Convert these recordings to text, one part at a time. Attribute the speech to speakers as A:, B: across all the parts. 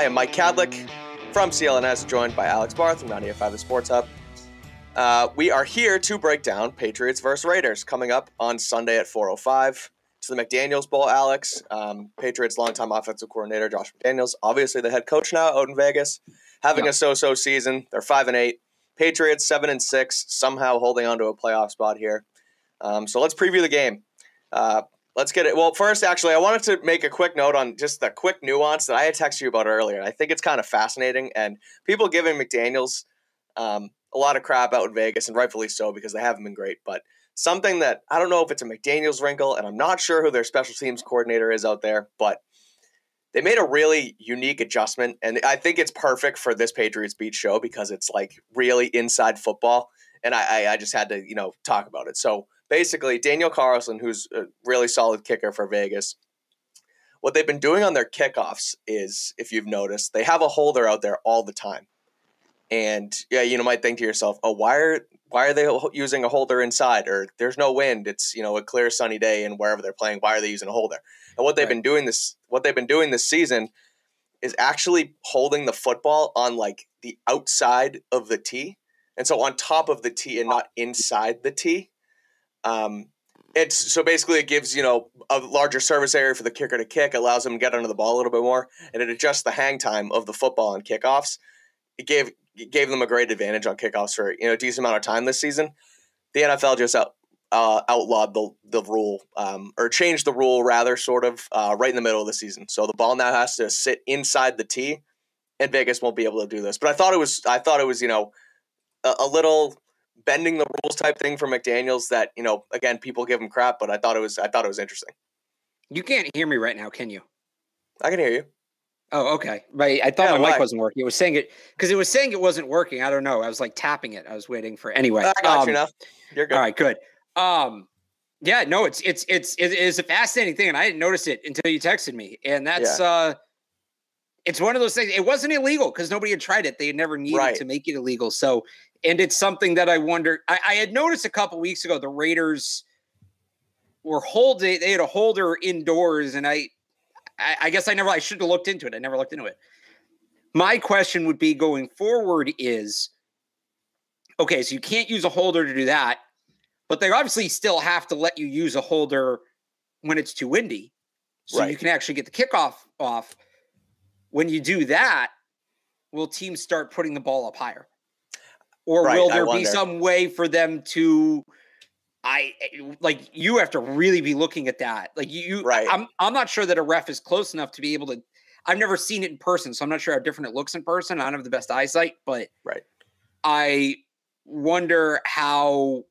A: I am Mike Kadlick from CLNS, joined by Alex Barth from 98.5 The Sports Hub. Uh, we are here to break down Patriots versus Raiders coming up on Sunday at 4:05. To the McDaniels Bowl, Alex. Um, Patriots longtime offensive coordinator Josh McDaniels, obviously the head coach now out in Vegas, having
B: Yeah.
A: a so-so season. They're five and eight. Patriots seven and six, somehow holding on to a playoff spot here. Um, so let's preview the game. Uh, let's get it. Well, first, actually, I wanted to make a quick note on just the quick nuance that I had texted you about earlier. I think it's kind of fascinating, and people giving McDaniels um, a lot of crap out in Vegas, and rightfully so because they haven't been great. But something that I don't know if it's a McDaniels wrinkle, and I'm not sure who their special teams coordinator is out there, but they made a really unique adjustment, and I think it's perfect for this Patriots Beat show because it's like really inside football, and I, I, I just had to you know talk about it. So basically, Daniel Carlson, who's a really solid kicker for Vegas, what they've been doing on their kickoffs is, if you've noticed, they have a holder out there all the time, and yeah, you know might think to yourself, oh, why are why are they using a holder inside? Or there's no wind. It's you know a clear sunny day, and wherever they're playing, why are they using a holder? And what they've
B: Right.
A: been doing this what they've been doing this season is actually holding the football on like the outside of the tee, and so on top of the tee and not inside the tee. Um, it's so basically it gives you know a larger service area for the kicker to kick, allows them to get under the ball a little bit more, and it adjusts the hang time of the football on kickoffs. It gave it gave them a great advantage on kickoffs for you know a decent amount of time this season. The NFL just out, uh, outlawed the the rule um, or changed the rule rather, sort of uh, right in the middle of the season. So the ball now has to sit inside the tee, and Vegas won't be able to do this. But I thought it was I thought it was you know a, a little bending the rules type thing for McDaniels that you know again people give him crap, but I thought it was I thought it was interesting.
B: You can't hear me right now, can you?
A: I can hear you.
B: Oh, okay. Right. I thought
A: Yeah,
B: my mic wasn't working. It was saying it because it was saying it wasn't working. I don't know. I was like tapping it. I was waiting for anyway.
A: I got you
B: um,
A: now. You're good.
B: All right, good. Um, yeah, no, it's it's it's it is a fascinating thing, and I didn't notice it until you texted me, and that's uh, it's one of those things. It wasn't illegal because nobody had tried it. They had never needed
A: Right.
B: to make it illegal. So, and it's something that I wonder. I, I had noticed a couple weeks ago the Raiders were holding. They had a holder indoors, and I, I, I guess I never. I should have looked into it. I never looked into it. My question would be going forward is okay, so you can't use a holder to do that, but they obviously still have to let you use a holder when it's too windy. So you can actually get the kickoff off. When you do that, will teams start putting the ball up higher? Or
A: Right,
B: will there be some way for them to I like you have to really be looking at that. Like you,
A: Right.
B: I'm I'm not sure that a ref is close enough to be able to I've never seen it in person, so I'm not sure how different it looks in person. I don't have the best eyesight, but
A: Right.
B: I wonder how,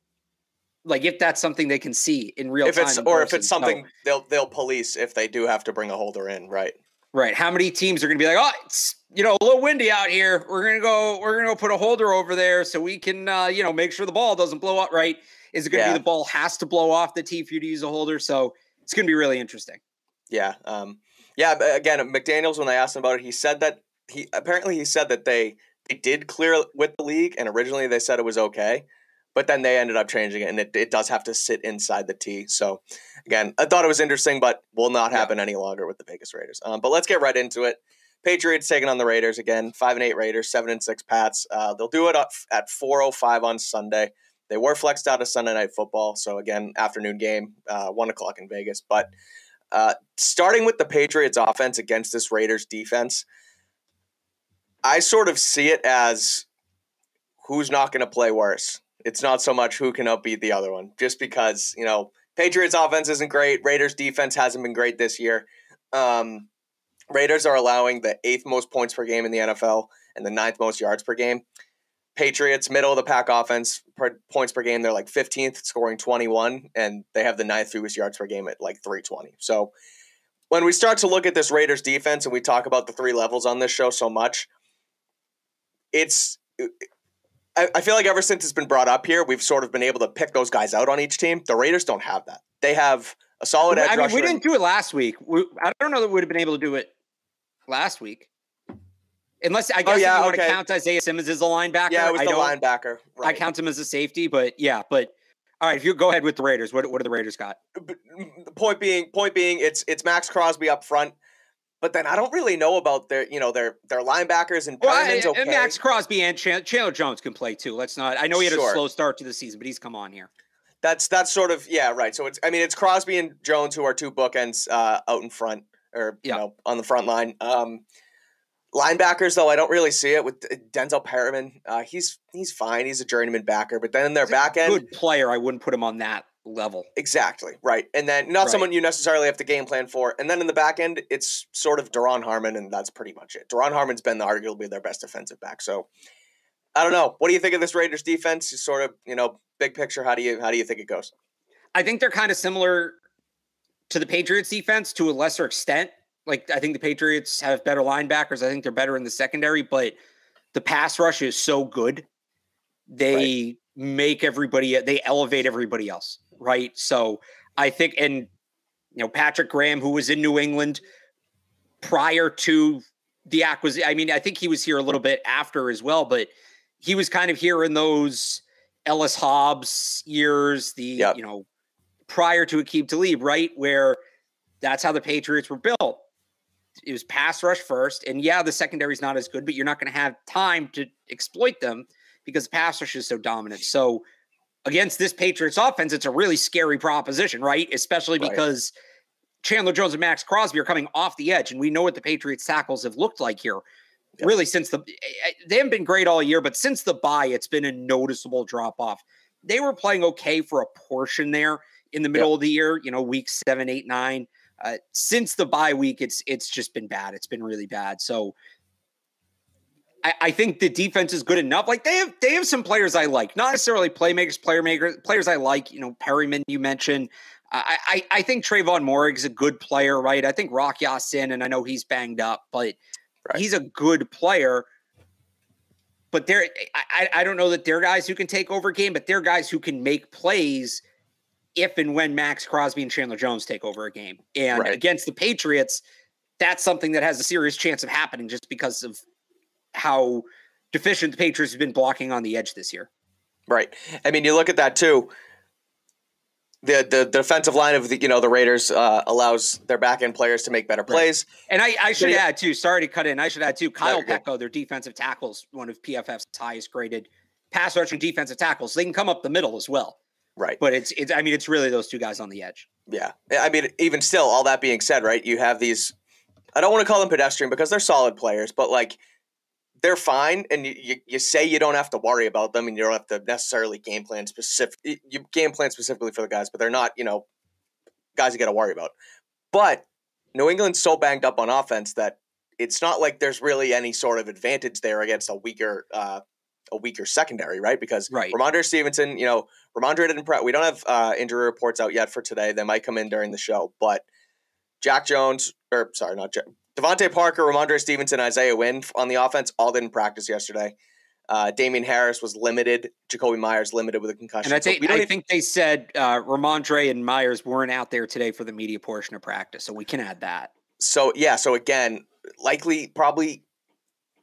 B: like, if that's something they can see in real
A: If
B: time,
A: it's or if
B: person.
A: it's
B: So,
A: something oh. they'll they'll police if they do have to bring a holder in, right?
B: Right? How many teams are going to be like, oh, it's you know a little windy out here. We're gonna go. We're gonna go put a holder over there so we can, uh, you know, make sure the ball doesn't blow up. Right? Is it going to
A: Yeah.
B: be the ball has to blow off the tee for you to use a holder? So it's going to be really interesting.
A: Yeah. Um, yeah. but Again, McDaniels when they asked him about it, he said that he apparently he said that they they did clear with the league, and originally they said it was okay, but then they ended up changing it, and it, it does have to sit inside the tee. So again, I thought it was interesting, but will not
B: Yeah.
A: happen any longer with the Vegas Raiders. Um, but let's get right into it. Patriots taking on the Raiders again. Five and eight Raiders, seven and six Pats. Uh, they'll do it at four oh five on Sunday. They were flexed out of Sunday Night Football, so again, afternoon game, uh, one o'clock in Vegas. But uh, starting with the Patriots offense against this Raiders defense, I sort of see it as who's not going to play worse. It's not so much who can outbeat the other one, just because, you know, Patriots offense isn't great. Raiders defense hasn't been great this year. Um, Raiders are allowing the eighth most points per game in the NFL and the ninth most yards per game. Patriots, middle of the pack offense, per, points per game, they're like 15th, scoring 21, and they have the ninth fewest yards per game at like 320. So when we start to look at this Raiders defense and we talk about the three levels on this show so much, it's. I, I feel like ever since it's been brought up here, we've sort of been able to pick those guys out on each team. The Raiders don't have that. They have a solid edge
B: I mean, we didn't do it last week. We, I don't know that we would have been able to do it last week. Unless I oh, guess
A: Oh, yeah,
B: if you want to count Isaiah Simmons as a linebacker.
A: yeah, it was
B: I
A: the linebacker.
B: I count him as a safety, but yeah, but all right, if you go ahead with the Raiders, what what do the Raiders got?
A: but point being, point being, it's it's Maxx Crosby up front. But then I don't really know about their, you know, their their linebackers and
B: Well, I-
A: okay.
B: and Maxx Crosby and Chan- Chandler Jones can play too. Let's not. I know he had
A: Sure.
B: a slow start to the season, but he's come on here.
A: That's that's sort of yeah, right. So it's I mean it's Crosby and Jones who are two bookends uh, out in front or
B: Yeah.
A: you know on the front line. Um, linebackers though I don't really see it with Denzel Perryman. Uh, he's he's fine. He's a journeyman backer, but then in their
B: He's
A: back end,
B: Good player. I wouldn't put him on that level.
A: exactly right. And then not
B: Right.
A: someone you necessarily have to game plan for. And then in the back end, it's sort of Duron Harmon, and that's pretty much it. Duron Harmon's been the, arguably their best defensive back. So I don't know. What do you think of this Raiders defense? Sort of you know big picture. How do you how do you think it goes?
B: I think they're kind of similar to the Patriots defense to a lesser extent. Like I think the Patriots have better linebackers. I think they're better in the secondary, but the pass rush is so good. They make everybody they elevate everybody else, right? So I think and you know Patrick Graham who was in New England prior to the acquisition. I mean, I think he was here a little bit after as well, but he was kind of here in those Ellis Hobbs years, the
A: Yep.
B: you know prior to Aqib Talib, right? Where that's how the Patriots were built. It was pass rush first, and yeah, the secondary is not as good, but you're not going to have time to exploit them because the pass rush is so dominant. So against this Patriots offense, it's a really scary proposition, right? Especially
A: Right.
B: because Chandler Jones and Maxx Crosby are coming off the edge, and we know what the Patriots tackles have looked like here.
A: Yep.
B: Really, since the they haven't been great all year, but since the bye, it's been a noticeable drop off. They were playing okay for a portion there in the middle of the year, you know, week seven, eight, nine. Uh, since the bye week, it's it's just been bad. It's been really bad. So I, I think the defense is good enough. Like they have they have some players I like, not necessarily playmakers, player makers, players I like. You know, Perryman you mentioned. I I, I think Tre'von Moehrig's a good player, right? I think Rock Ya-Sin, and I know he's banged up, but
A: Right.
B: he's a good player. But they're I, I I don't know that they're guys who can take over a game, but they're guys who can make plays if and when Maxx Crosby and Chandler Jones take over a game. And
A: Right.
B: against the Patriots, that's something that has a serious chance of happening just because of how deficient the Patriots have been blocking on the edge this year.
A: Right. I mean, you look at that too. The the defensive line of the you know the Raiders uh, allows their back end players to make better plays.
B: And I, I should
A: Yeah.
B: add too, sorry to cut in, I should add too, Kyle
A: good.
B: Their defensive tackles, one of PFF's highest graded pass rushing defensive tackles. They can come up the middle as well.
A: Right.
B: But it's it's I mean, it's really those two guys on the edge.
A: Yeah. I mean, even still, all that being said, right? You have these. I don't want to call them pedestrian because they're solid players, but like they're fine, and you, you, you say you don't have to worry about them, and you don't have to necessarily game plan specific. You game plan specifically for the guys, but they're not you know guys you got to worry about. But New England's so banged up on offense that it's not like there's really any sort of advantage there against a weaker uh, a weaker secondary, right? Because
B: Right.
A: Rhamondre Stevenson, you know, Rhamondre didn't pre- we don't have uh, injury reports out yet for today. They might come in during the show, but Jack Jones, or sorry, not Jack, DeVante Parker, Rhamondre Stevenson, Isaiah Wynn on the offense all didn't practice yesterday. Uh, Damien Harris was limited. Jakobi Meyers limited with a concussion.
B: And I
A: So
B: think
A: we don't
B: I
A: even-
B: think they said uh Rhamondre and Meyers weren't out there today for the media portion of practice. So we can add that.
A: so yeah, so again, likely probably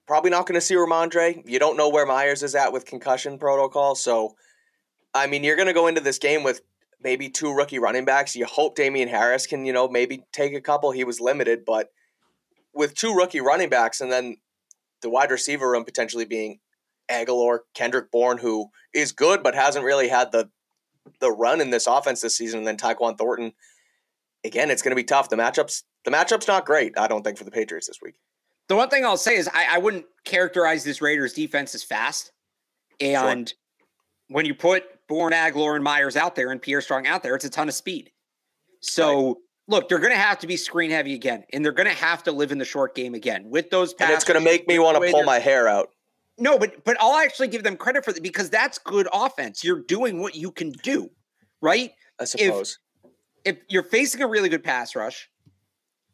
A: probably not going to see Rhamondre. You don't know where Meyers is at with concussion protocol, so I mean, you're going to go into this game with maybe two rookie running backs. You hope Damien Harris can, you know, maybe take a couple. He was limited, but with two rookie running backs and then the wide receiver room potentially being Agholor, Kendrick Bourne, who is good but hasn't really had the the run in this offense this season, and then Tyquan Thornton. Again, it's going to be tough. The matchups, the matchups, not great. I don't think for the Patriots this week.
B: The one thing I'll say is I, I wouldn't characterize this Raiders defense as fast. And when you put Bourne, Agholor, and Meyers out there and Pierre Strong out there, it's a ton of speed. So look, they're going to have to be screen heavy again, and they're going to have to live in the short game again with those.
A: And it's going to make me want to pull my hair out.
B: No, but but I'll actually give them credit for that because that's good offense. You're doing what you can do, right?
A: I suppose.
B: If you're facing a really good pass rush,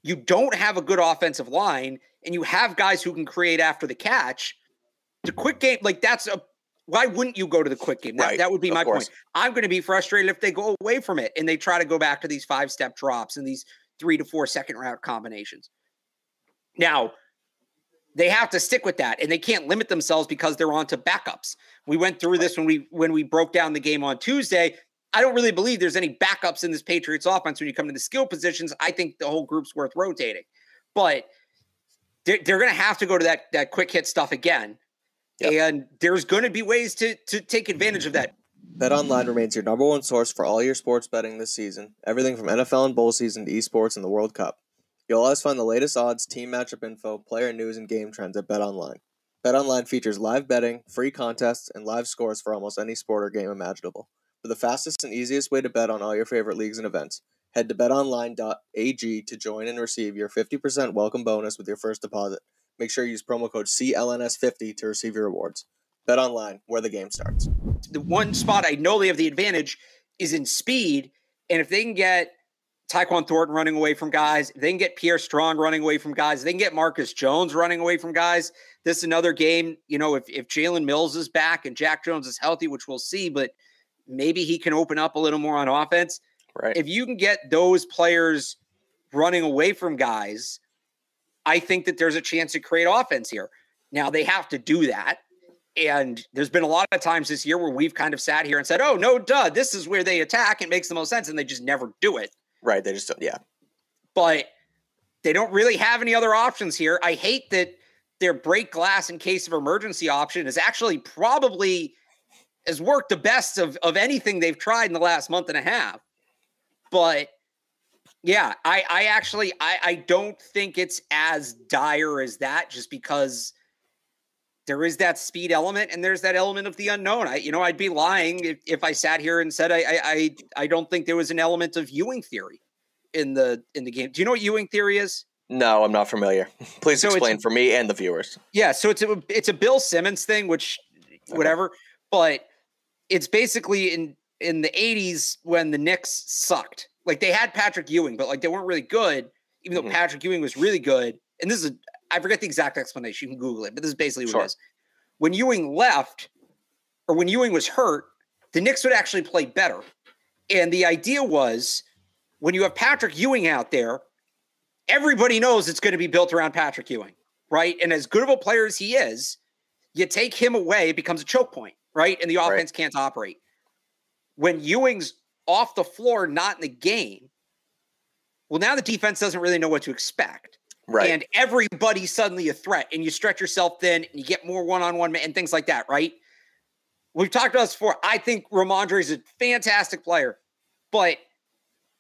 B: you don't have a good offensive line, and you have guys who can create after the catch. The quick game, like that's a why wouldn't you go to the quick game? That,
A: Right,
B: that would be
A: of
B: my
A: course.
B: point. I'm going to be frustrated if they go away from it and they try to go back to these five step drops and these three to four second route combinations. Now, they have to stick with that and they can't limit themselves because they're on to backups. We went through this when we when we broke down the game on Tuesday. I don't really believe there's any backups in this Patriots offense when you come to the skill positions. I think the whole group's worth rotating. But they're, they're going to have to go to that that quick hit stuff again, yep. and there's going to be ways to to take advantage of that.
A: BetOnline remains your number one source for all your sports betting this season. Everything from NFL and bowl season to esports and the World Cup. You'll always find the latest odds, team matchup info, player news, and game trends at BetOnline. BetOnline features live betting, free contests, and live scores for almost any sport or game imaginable. For the fastest and easiest way to bet on all your favorite leagues and events, head to betonline.ag to join and receive your 50% welcome bonus with your first deposit. Make sure you use promo code CLNS50 to receive your rewards. Bet online, where the game starts.
B: The one spot I know they have the advantage is in speed, and if they can get Tyquan Thornton running away from guys, they can get Pierre Strong running away from guys, they can get Marcus Jones running away from guys. This is another game, you know, if, if Jalen Mills is back and Jack Jones is healthy, which we'll see, but maybe he can open up a little more on offense.
A: Right.
B: If you can get those players running away from guys, I think that there's a chance to create offense here. Now they have to do that. And there's been a lot of times this year where we've kind of sat here and said, oh, no, duh, this is where they attack. It makes the most sense. And they just never do it.
A: Right. They just don't, yeah.
B: But they don't really have any other options here. I hate that their break glass in case of emergency option is actually probably has worked the best of, of anything they've tried in the last month and a half. But yeah, I, I actually I, I don't think it's as dire as that just because there is that speed element and there's that element of the unknown. I, you know, I'd be lying if, if I sat here and said I, I, I, don't think there was an element of Ewing theory in the in the game. Do you know what Ewing theory is?
A: No, I'm not familiar. Please so explain for me and the viewers.
B: Yeah, so it's a it's a Bill Simmons thing, which whatever, okay. but it's basically in in the 80s when the Knicks sucked. Like they had Patrick Ewing, but like they weren't really good, even though mm-hmm. Patrick Ewing was really good. And this is I forget the exact explanation. You can Google it, but this is basically what sure. it is. When Ewing left, or when Ewing was hurt, the Knicks would actually play better. And the idea was when you have Patrick Ewing out there, everybody knows it's going to be built around Patrick Ewing, right? And as good of a player as he is, you take him away, it becomes a choke point, right? And the offense right. can't operate. When Ewing's off the floor, not in the game, well, now the defense doesn't really know what to expect.
A: Right.
B: And everybody's suddenly a threat, and you stretch yourself thin, and you get more one-on-one and things like that, right? We've talked about this before. I think Rhamondre is a fantastic player, but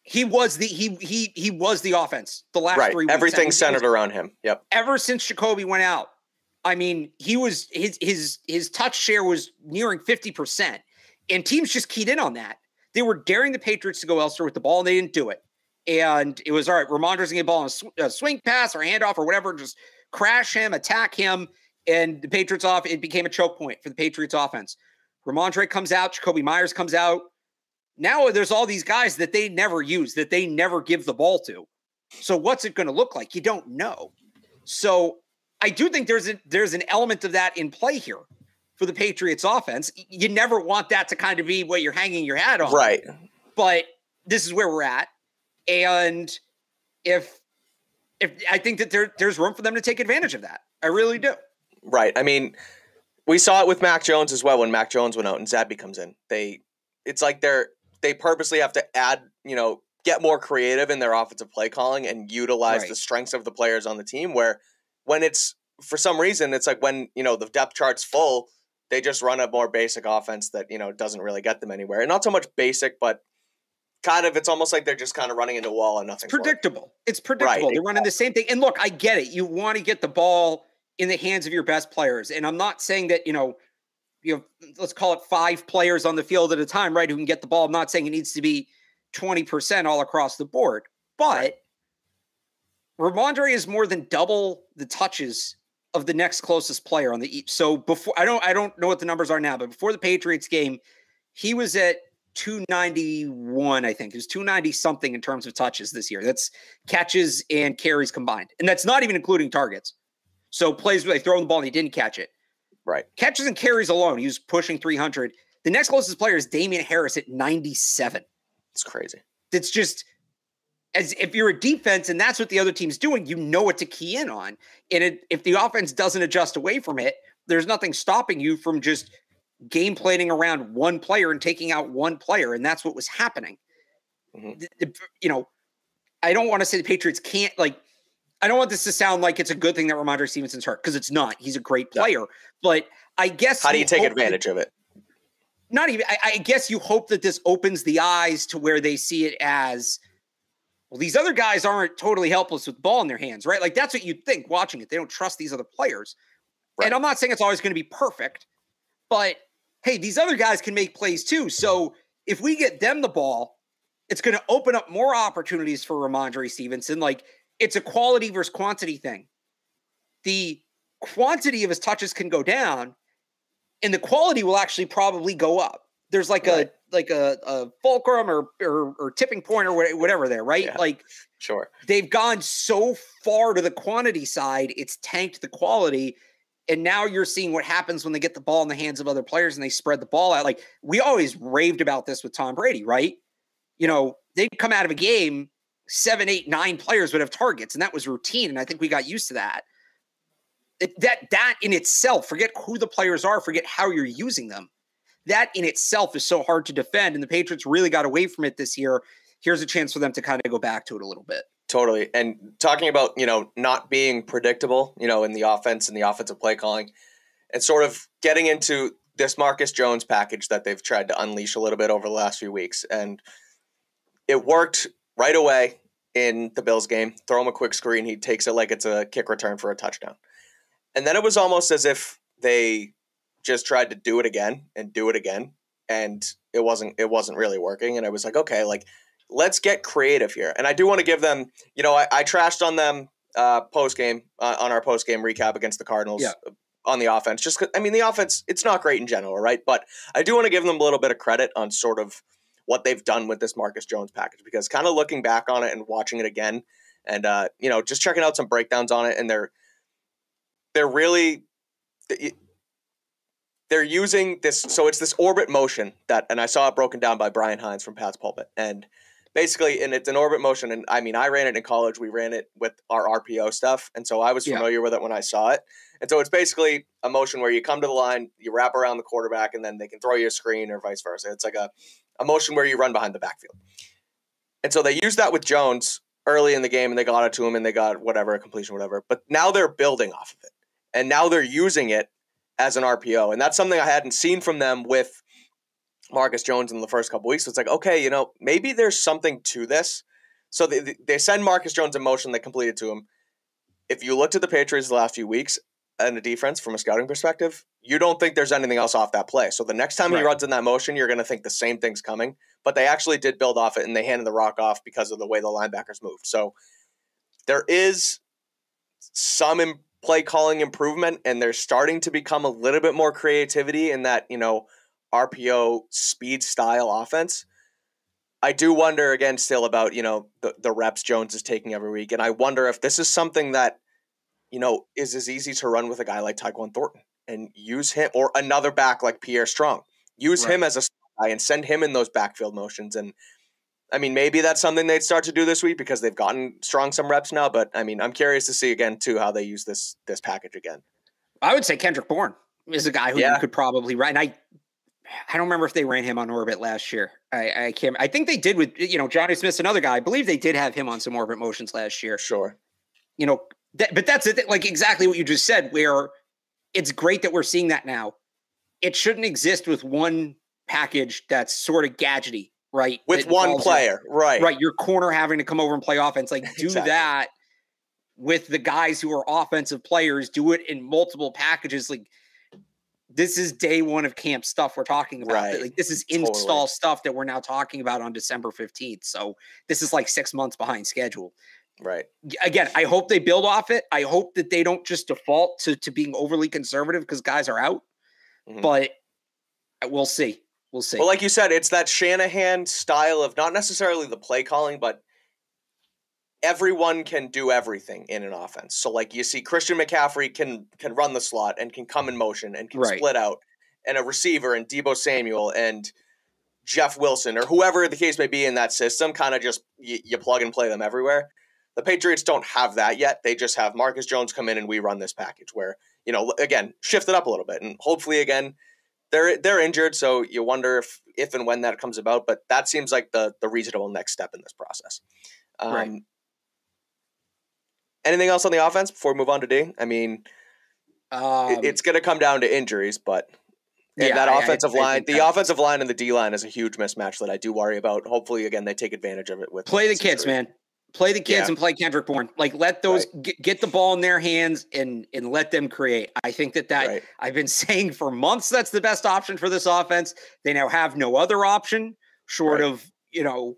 B: he was the he he he was the offense the last
A: right.
B: three
A: weeks. Everything centered around him. Yep.
B: Ever since Jakobi went out, I mean, he was his his his touch share was nearing 50%. And teams just keyed in on that. They were daring the Patriots to go elsewhere with the ball, and they didn't do it and it was all right. Rhamondre's gonna get ball on a, sw- a, swing pass or handoff or whatever, just crash him, attack him, and the Patriots off. It became a choke point for the Patriots offense. Rhamondre comes out, Jakobi Meyers comes out. Now there's all these guys that they never use, that they never give the ball to. So what's it going to look like? You don't know. So I do think there's a there's an element of that in play here for the Patriots offense. You never want that to kind of be what you're hanging your hat on.
A: Right.
B: But this is where we're at. And if if I think that there there's room for them to take advantage of that. I really do.
A: Right. I mean, we saw it with Mac Jones as well when Mac Jones went out and Zappe comes in. They it's like they're they purposely have to add, you know, get more creative in their offensive play calling and utilize right. the strengths of the players on the team where when it's for some reason it's like when, you know, the depth chart's full, they just run a more basic offense that, you know, doesn't really get them anywhere. And not so much basic, but kind of it's almost like they're just kind of running into a wall and nothing.
B: It's predictable. It's predictable. Right. They're running the same thing. And look, I get it. You want to get the ball in the hands of your best players. And I'm not saying that, you know, you know, let's call it five players on the field at a time, right? Who can get the ball. I'm not saying it needs to be 20% all across the board, but right. Rhamondre is more than double the touches of the next closest player on the east. So before I don't I don't know what the numbers are now, but before the Patriots game, he was at 291, I think. It was 290 something in terms of touches this year. That's catches and carries combined. And that's not even including targets. So plays where they throw the ball and he didn't catch it.
A: Right.
B: Catches and carries alone, he was pushing 300. The next closest player is Damien Harris at 97.
A: It's crazy.
B: It's just as if you're a defense and that's what the other team's doing, you know what to key in on. And it, if the offense doesn't adjust away from it, there's nothing stopping you from just game planning around one player and taking out one player, and that's what was happening. Mm-hmm. You know, I don't want to say the Patriots can't like. I don't want this to sound like it's a good thing that Rhamondre Stevenson's hurt because it's not. He's a great player, no. but I guess
A: how do you take advantage that, of it?
B: Not even. I, I guess you hope that this opens the eyes to where they see it as well, these other guys aren't totally helpless with ball in their hands, right? Like that's what you'd think watching it. They don't trust these other players. Right. And I'm not saying it's always going to be perfect, but hey, these other guys can make plays too. So if we get them the ball, it's going to open up more opportunities for Rhamondre Stevenson. Like it's a quality versus quantity thing. The quantity of his touches can go down, and the quality will actually probably go up. There's like right. a like a, a fulcrum or, or, or tipping point or whatever there, right? Yeah, like
A: sure.
B: They've gone so far to the quantity side, it's tanked the quality. And now you're seeing what happens when they get the ball in the hands of other players and they spread the ball out. Like we always raved about this with Tom Brady, right? You know, they'd come out of a game, seven, eight, nine players would have targets, and that was routine. And I think we got used to that. It, that that in itself, forget who the players are, forget how you're using them that in itself is so hard to defend. And the Patriots really got away from it this year. Here's a chance for them to kind of go back to it a little bit.
A: Totally. And talking about, you know, not being predictable, you know, in the offense and the offensive play calling, and sort of getting into this Marcus Jones package that they've tried to unleash a little bit over the last few weeks. And it worked right away in the Bills game. Throw him a quick screen, he takes it like it's a kick return for a touchdown. And then it was almost as if they just tried to do it again and do it again and it wasn't it wasn't really working and i was like okay like let's get creative here and i do want to give them you know i, I trashed on them uh, post game uh, on our post game recap against the cardinals yeah. on the offense just i mean the offense it's not great in general right but i do want to give them a little bit of credit on sort of what they've done with this marcus jones package because kind of looking back on it and watching it again and uh, you know just checking out some breakdowns on it and they're they're really they're using this so it's this orbit motion that and I saw it broken down by Brian Hines from Pat's Pulpit. And basically and it's an orbit motion and I mean I ran it in college, we ran it with our RPO stuff. And so I was familiar yeah. with it when I saw it. And so it's basically a motion where you come to the line, you wrap around the quarterback, and then they can throw you a screen or vice versa. It's like a, a motion where you run behind the backfield. And so they used that with Jones early in the game and they got it to him and they got whatever, a completion, whatever. But now they're building off of it. And now they're using it as an RPO. And that's something I hadn't seen from them with Marcus Jones in the first couple weeks. So it's like, okay, you know, maybe there's something to this. So they, they send Marcus Jones in motion, they completed to him. If you looked at the Patriots the last few weeks and the defense from a scouting perspective, you don't think there's anything else off that play. So the next time right. he runs in that motion, you're going to think the same thing's coming. But they actually did build off it and they handed the rock off because of the way the linebackers moved. So there is some play calling improvement and they're starting to become a little bit more creativity in that, you know, RPO speed style offense. I do wonder again still about, you know, the, the reps Jones is taking every week. And I wonder if this is something that, you know, is as easy to run with a guy like Tyquan Thornton and use him or another back like Pierre Strong. Use right. him as a guy and send him in those backfield motions and I mean, maybe that's something they'd start to do this week because they've gotten strong some reps now. But I mean, I'm curious to see again too how they use this this package again.
B: I would say Kendrick Bourne is a guy who yeah. could probably run. I I don't remember if they ran him on orbit last year. I, I can't. I think they did with you know Jonnu Smith's another guy. I believe they did have him on some orbit motions last year.
A: Sure.
B: You know, that, but that's it. Like exactly what you just said. Where it's great that we're seeing that now. It shouldn't exist with one package that's sort of gadgety right?
A: With one player, right?
B: Right. Your corner having to come over and play offense. Like do exactly. that with the guys who are offensive players. Do it in multiple packages. Like this is day one of camp stuff we're talking about. Right. Like this is install totally. stuff that we're now talking about on December 15th. So this is like six months behind schedule.
A: Right.
B: Again, I hope they build off it. I hope that they don't just default to, to being overly conservative because guys are out. Mm-hmm. But we'll see. We'll see.
A: Well, like you said, it's that Shanahan style of not necessarily the play calling, but everyone can do everything in an offense. So like you see Christian McCaffrey can can run the slot and can come in motion and can right. split out and a receiver and Deebo Samuel and Jeff Wilson or whoever the case may be in that system kind of just you, you plug and play them everywhere. The Patriots don't have that yet. They just have Marcus Jones come in and we run this package where, you know, again, shift it up a little bit and hopefully again they're they're injured, so you wonder if if and when that comes about. But that seems like the the reasonable next step in this process. Um, right. Anything else on the offense before we move on to D? I mean,
B: Um,
A: it- it's going to come down to injuries, but and
B: yeah,
A: that
B: I- I-
A: offensive
B: I
A: line, the offensive line and the D line is a huge mismatch that I do worry about. Hopefully, again, they take advantage of it with
B: play the kids, man. Play the kids
A: Yeah.
B: and play Kendrick Bourne. Like let those get, get the ball in their hands and and let them create. I think that that
A: Right.
B: I've been saying for months that's the best option for this offense. They now have no other option short
A: Right.
B: of you know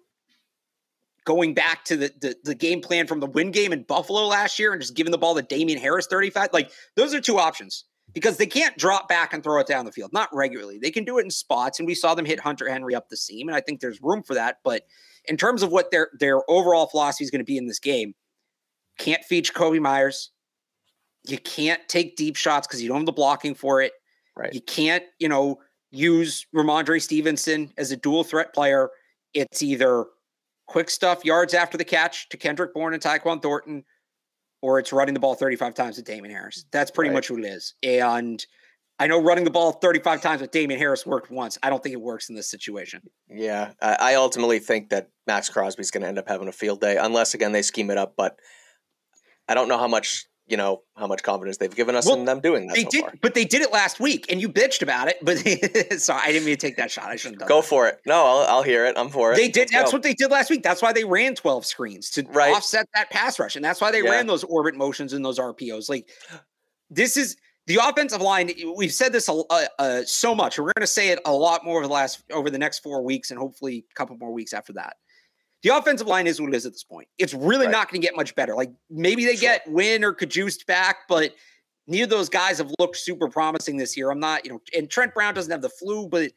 B: going back to the, the the game plan from the win game in Buffalo last year and just giving the ball to Damien Harris 35. Like those are two options because they can't drop back and throw it down the field, not regularly. They can do it in spots, and we saw them hit Hunter Henry up the seam, and I think there's room for that. But in terms of what their their overall philosophy is going to be in this game, can't feature Kobe Meyers. You can't take deep shots because you don't have the blocking for it.
A: Right.
B: You can't, you know, use Rhamondre Stevenson as a dual threat player. It's either quick stuff, yards after the catch to Kendrick Bourne and Tyquan Thornton, or it's running the ball 35 times to Damon Harris. That's pretty
A: Right.
B: much what it is. And I know running the ball 35 times with Damon Harris worked once. I don't think it works in this situation.
A: Yeah, I, ultimately think that Maxx Crosby's going to end up having a field day, unless again they scheme it up. But I don't know how much you know how much confidence they've given us
B: Well,
A: in them doing that
B: They
A: so
B: did,
A: far.
B: but they did it last week, and you bitched about it. But sorry, I didn't mean to take that shot. I shouldn't have done
A: Go for it. No, I'll, I'll hear it. I'm for it.
B: They did.
A: Let's
B: That's
A: go.
B: what they did last week. That's why they ran 12 screens to
A: Right.
B: offset that pass rush. And that's why they
A: Yeah.
B: ran those orbit motions and those RPOs. Like, this is the offensive line. We've said this a, uh, so much. We're going to say it a lot more over the last, over the next four weeks and hopefully a couple more weeks after that. The offensive line is what it is at this point. It's really
A: Right.
B: not going to get much better. Like, maybe they
A: Sure.
B: get Wynn or Cajuste back, but neither of those guys have looked super promising this year. I'm not, you know, and Trent Brown doesn't have the flu, but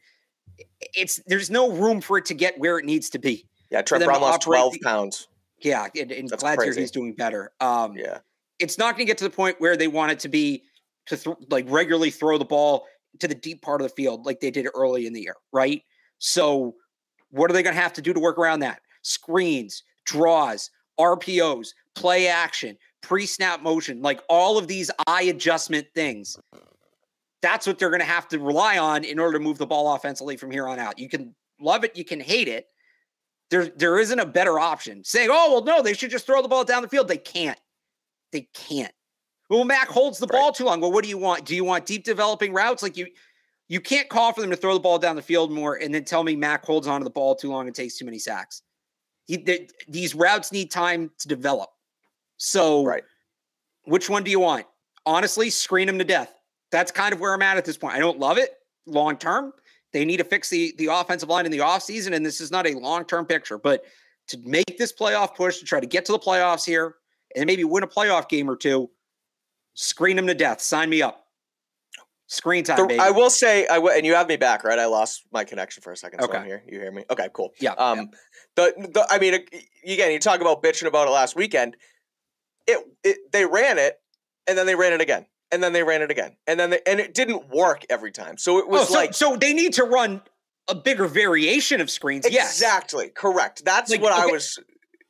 B: it's there's no room for it to get where it needs to be.
A: Yeah, Trent Brown lost 12
B: the-
A: pounds.
B: Yeah, and, and glad to hear he's doing better. Um,
A: Yeah,
B: it's not going to get to the point where they want it to be to th- like regularly throw the ball to the deep part of the field like they did early in the year, right? So, what are they going to have to do to work around that? Screens, draws, RPOs, play action, pre-snap motion, like all of these eye adjustment things. That's what they're going to have to rely on in order to move the ball offensively from here on out. You can love it, you can hate it. There, there isn't a better option. Saying, "Oh well, no, they should just throw the ball down the field." They can't. They can't. Well, Mac holds the
A: Right.
B: ball too long. Well, what do you want? Do you want deep developing routes? Like you, you can't call for them to throw the ball down the field more and then tell me Mac holds onto the ball too long and takes too many sacks. He, th- these routes need time to develop. So,
A: Right.
B: which one do you want? Honestly, screen them to death. That's kind of where I'm at at this point. I don't love it long term. They need to fix the the offensive line in the offseason, and this is not a long term picture. But to make this playoff push to try to get to the playoffs here and maybe win a playoff game or two, screen them to death. Sign me up. Screen time,
A: The-. I will say, I will, and you have me back, right? I lost my connection for a second. So
B: Okay.
A: I'm here. You hear me? Okay, cool.
B: Yeah,
A: Um, the, the I mean, again, you talk about bitching about it last weekend. It, it they ran it, and then they ran it again, and then they ran it again, and then they, and it didn't work every time. So it
B: Oh,
A: was
B: so,
A: like
B: so they need to run a bigger variation of screens. Yes.
A: exactly correct. That's
B: Like,
A: what I was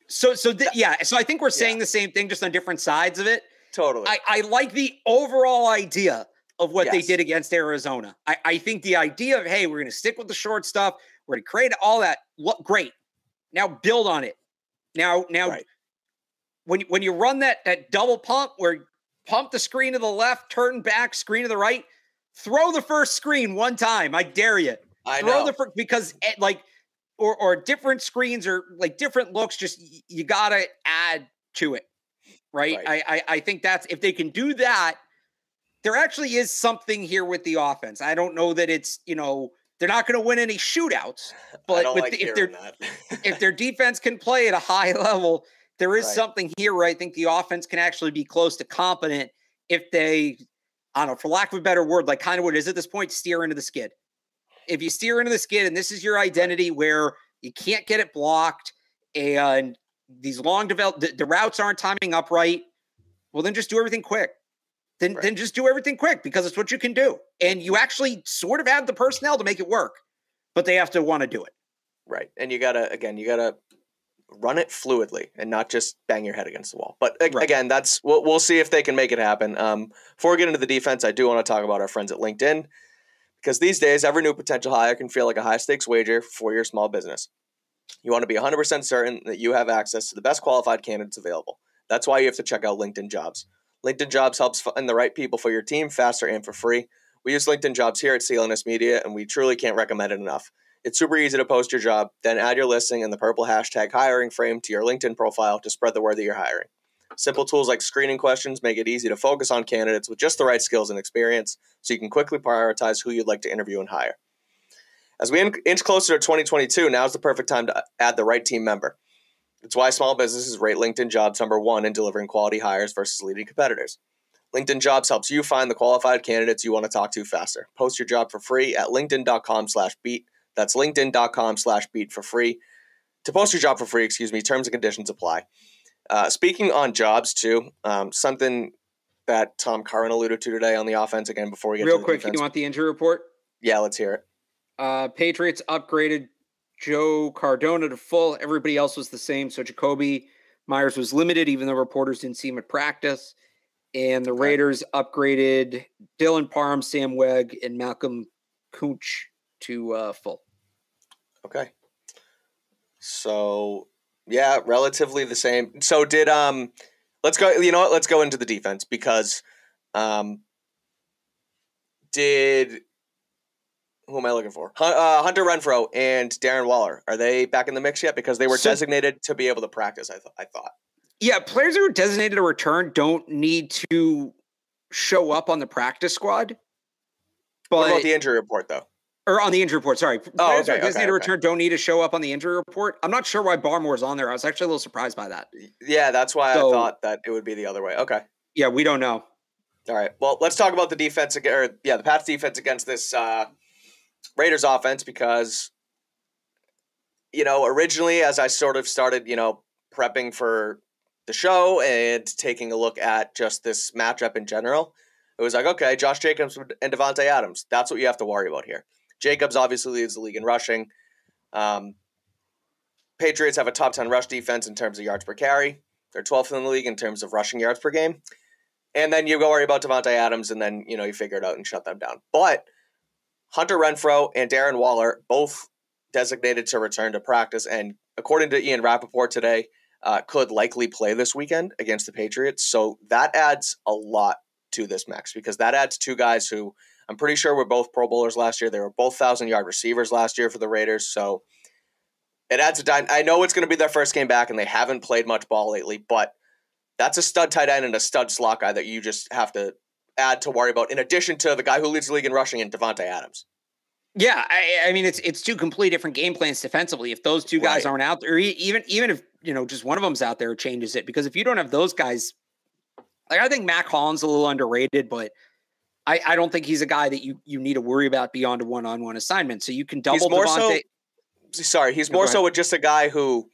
B: So so th- yeah, so I think we're saying the same thing just on different sides of it.
A: Totally.
B: I, I like the overall idea of what they did against Arizona. I, I think the idea of hey, we're going to stick with the short stuff, we're going to create all that. Look great. Now build on it. Now now
A: Right.
B: when when you run that that double pump where pump the screen to the left, turn back, screen to the right, throw the first screen one time. I dare you
A: I
B: throw
A: know.
B: the because eh, like or or different screens or like different looks just you gotta add to it right,
A: Right.
B: I, I i think that's if they can do that there actually is something here with the offense. I don't know that it's you know they're not going to win any shootouts but with
A: like
B: the, if
A: hearing
B: if their defense can play at a high level there is
A: Right.
B: something here where i think the offense can actually be close to competent if they i don't know for lack of a better word like kind of what it is at this point steer into the skid. If you steer into the skid and this is your identity where you can't get it blocked and these long develop the, the routes aren't timing up right well then just do everything quick then
A: Right.
B: then just do everything quick because it's what you can do and you actually sort of have the personnel to make it work but they have to want to do it
A: Right. And you gotta again, you gotta run it fluidly and not just bang your head against the wall. But
B: Right.
A: again, that's we'll, we'll see if they can make it happen. Um, before we get into the defense, I do want to talk about our friends at LinkedIn because these days every new potential hire can feel like a high stakes wager for your small business. You want to be 100% certain that you have access to the best qualified candidates available. That's why you have to check out LinkedIn Jobs. LinkedIn Jobs helps find the right people for your team faster and for free. We use LinkedIn Jobs here at CLNS Media, and we truly can't recommend it enough. It's super easy to post your job, then add your listing and the purple hashtag hiring frame to your LinkedIn profile to spread the word that you're hiring. Simple tools like screening questions make it easy to focus on candidates with just the right skills and experience so you can quickly prioritize who you'd like to interview and hire. As we inch closer to 2022, now is the perfect time to add the right team member. It's why small businesses rate LinkedIn jobs number one in delivering quality hires versus leading competitors. LinkedIn Jobs helps you find the qualified candidates you want to talk to faster. Post your job for free at linkedin.com slash beat. That's linkedin.com slash beat for free. To post your job for free, excuse me, terms and conditions apply. Uh, speaking on jobs, too, um, something that Tom Curran alluded to today on the offense again before we get
B: real quick.
A: defense.
B: You want the injury report?
A: Yeah, let's hear it.
B: Uh, Patriots upgraded Joe Cardona to full. Everybody else was the same. So Jakobi Meyers was limited, even though reporters didn't see him at practice. And the
A: Okay.
B: Raiders upgraded Dylan Parham, Sam Webb, and Malcolm Koonce to uh, full.
A: Okay. So yeah, relatively the same. So did um let's go you know what, let's go into the defense because um did who am I looking for? Uh, Hunter Renfrow and Darren Waller are they back in the mix yet? Because they were
B: So-
A: designated to be able to practice. I th- I thought.
B: Yeah, players who are designated to return don't need to show up on the practice squad.
A: what about the injury report though?
B: or on the injury report. Sorry, players
A: Oh,
B: who
A: okay,
B: are
A: okay,
B: designated to
A: okay.
B: return don't need to show up on the injury report. I'm not sure why Barmore's on there. I was actually a little surprised by that.
A: Yeah, that's why
B: So-
A: I thought that it would be the other way. Okay.
B: Yeah, we don't know.
A: All right. Well, let's talk about the defense again, or yeah, the Pats defense against this uh, Raiders offense because you know originally as I sort of started you know prepping for the show and taking a look at just this matchup in general, it was like okay, Josh Jacobs and Davante Adams. That's what you have to worry about here. Jacobs obviously leads the league in rushing. Um, Patriots have a top ten rush defense in terms of yards per carry. They're 12th in the league in terms of rushing yards per game. And then you go worry about Davante Adams, and then you know you figure it out and shut them down. But Hunter Renfrow and Darren Waller both designated to return to practice, and according to Ian Rapoport today, uh, could likely play this weekend against the Patriots. So that adds a lot to this mix because that adds two guys who I'm pretty sure were both Pro Bowlers last year. They were both thousand yard receivers last year for the Raiders. So it adds a dy- I know it's going to be their first game back, and they haven't played much ball lately, but that's a stud tight end and a stud slot guy that you just have to add to worry about, in addition to the guy who leads the league in rushing and Davante Adams.
B: Yeah, I, I mean it's it's two completely different game plans defensively. If those two guys
A: Right.
B: aren't out there, even even if you know just one of them's out there, it changes it. Because if you don't have those guys, like I think Mack Hollins a little underrated, but I, I don't think he's a guy that you you need to worry about beyond a one on one assignment. So you can double
A: more so-
B: Davante.
A: Sorry, he's more so with just a guy who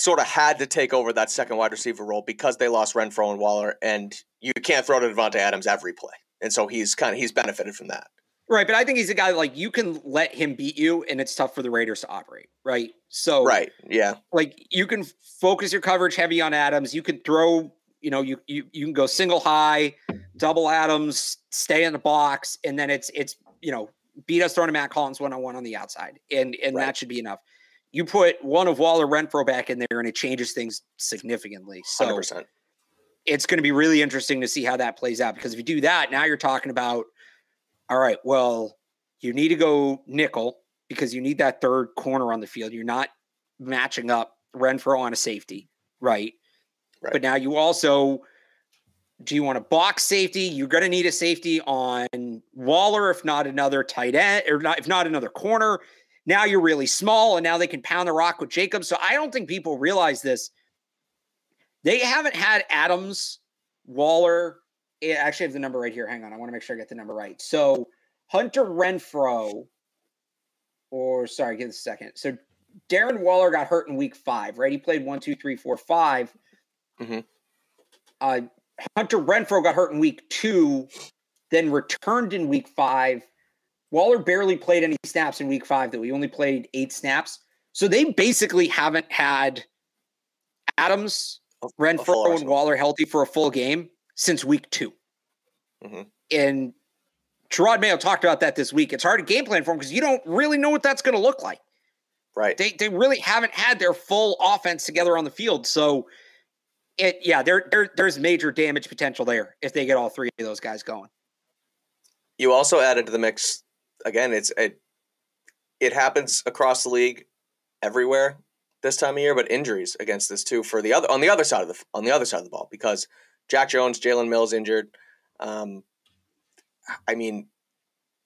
A: sort of had to take over that second wide receiver role because they lost Renfrow and Waller, and you can't throw to Davante Adams every play, and so he's kind of he's benefited from that.
B: Right, but I think he's a guy like you can let him beat you, and it's tough for the Raiders to operate. Right, so
A: Right? Yeah.
B: like you can focus your coverage heavy on Adams. You can throw, you know, you you you can go single high, double Adams, stay in the box, and then it's it's you know beat us throwing to Mack Hollins one on one on the outside, and and
A: Right.
B: that should be enough. You put one of Waller Renfrow back in there, and it changes things significantly. So
A: percent.
B: it's going to be really interesting to see how that plays out because if you do that, now you're talking about, all right, well, you need to go nickel because you need that third corner on the field. You're not matching up Renfrow on a safety, right?
A: Right.
B: But now you also do you want a box safety? You're going to need a safety on Waller, if not another tight end, or not if not another corner. Now you're really small, and now they can pound the rock with Jacobs. So I don't think people realize this. They haven't had Adams, Waller. I actually have the number right here. Hang on. I want to make sure I get the number right. So Hunter Renfrow, or sorry, give us a second. So Darren Waller got hurt in week five, right? He played one, two, three, four, five.
A: Mhm.
B: Uh, Hunter Renfrow got hurt in week two, then returned in week five. Waller barely played any snaps in week five, though. He only played eight snaps. So they basically haven't had Adams,
A: A- a full
B: Renfrow, and. Waller healthy for a full game since week 2
A: Mhm.
B: And Jerod Mayo talked about that this week. It's hard to game plan for him because you don't really know what that's going to look like.
A: Right.
B: They they really haven't had their full offense together on the field. So it yeah, there, there there's major damage potential there if they get all three of those guys going.
A: You also added to the mix again. It's it it happens across the league everywhere this time of year, but injuries against this too for the other on the other side of the on the other side of the ball because Jack Jones, Jalen Mills injured. Um, I mean,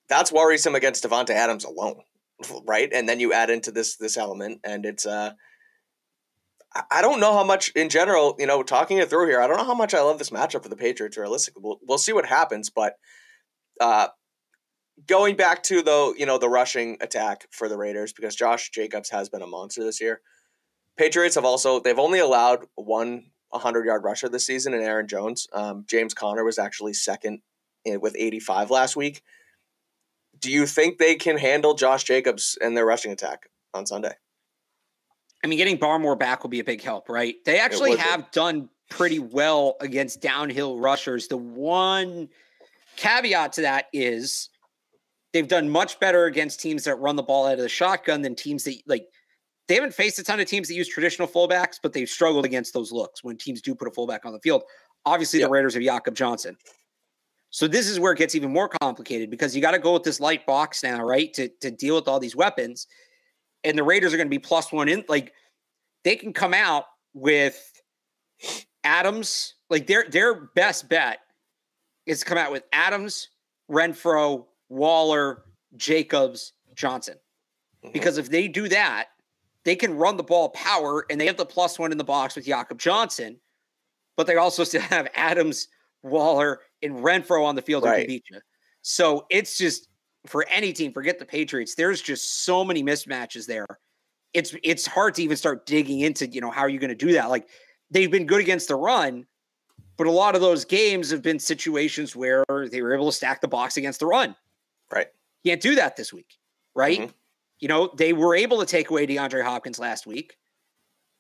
A: that's worrisome against Davante Adams alone, right? And then you add into this this element, and it's uh, I don't know how much in general, you know, talking it through here. I don't know how much I love this matchup for the Patriots. Realistically, we'll, we'll see what happens, but uh, going back to the you know the rushing attack for the Raiders because Josh Jacobs has been a monster this year. Patriots have also they've only allowed one 100 yard rusher this season in Aaron Jones. Um, James Conner was actually second in, with 85 last week. Do you think they can handle Josh Jacobs and their rushing attack on Sunday?
B: I mean, getting Barmore back will be a big help, right? They actually have be. done pretty well against downhill rushers. The one caveat to that is they've done much better against teams that run the ball out of the shotgun than teams that like they haven't faced a ton of teams that use traditional fullbacks, but they've struggled against those looks when teams do put a fullback on the field. Obviously, yep. the Raiders have Jakob Johnson. So this is where it gets even more complicated because you got to go with this light box now, right? To to deal with all these weapons. And the Raiders are going to be plus one in like they can come out with Adams, like their their best bet is to come out with Adams, Renfrow, Waller, Jacobs, Johnson. Mm-hmm. Because if they do that, they can run the ball power and they have the plus one in the box with Jakob Johnson, but they also still have Adams, Waller, and Renfrow on the field right. beat you. So it's just for any team, forget the Patriots. There's just so many mismatches there. It's it's hard to even start digging into, you know, how are you going to do that? Like they've been good against the run, but a lot of those games have been situations where they were able to stack the box against the run.
A: Right.
B: You can't do that this week. Right. Mm-hmm. You know, they were able to take away DeAndre Hopkins last week.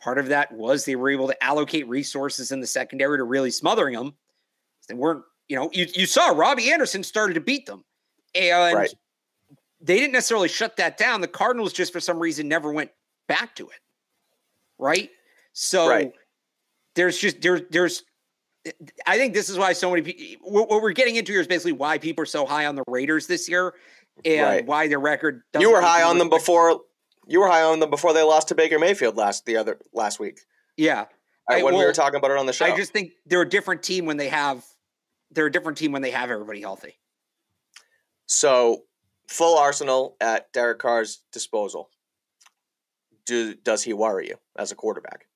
B: Part of that was they were able to allocate resources in the secondary to really smothering them. They weren't, you know, you, you saw Robbie Anderson started to beat them. And right. they didn't necessarily shut that down. The Cardinals just for some reason never went back to it. Right. So right. there's just there, there's I think this is why so many people what we're getting into here is basically why people are so high on the Raiders this year and right. why their record.
A: You were high on them before. You were high on them before they lost to Baker Mayfield last the other last week.
B: Yeah,
A: I, when well, we were talking about it on the show.
B: I just think they're a different team when they have they're a different team when they have everybody healthy.
A: So full arsenal at Derek Carr's disposal. Do, does he worry you as a quarterback?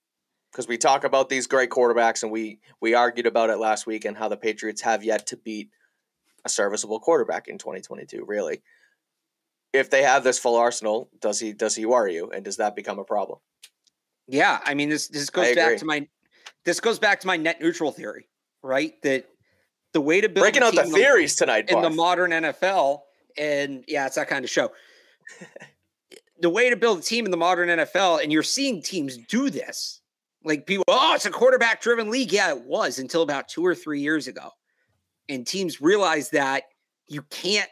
A: Because we talk about these great quarterbacks, and we we argued about it last week and how the Patriots have yet to beat a serviceable quarterback in 2022. Really, if they have this full arsenal, does he does he worry you, and does that become a problem?
B: Yeah, I mean this this goes back to my this goes back to my net neutral theory, right? That the way to build
A: breaking out the theories tonight
B: in the modern NFL, and yeah, it's that kind of show. the way to build a team in the modern NFL, and you're seeing teams do this. Like people, oh, it's a quarterback driven league. Yeah, it was until about two or three years ago. And teams realized that you can't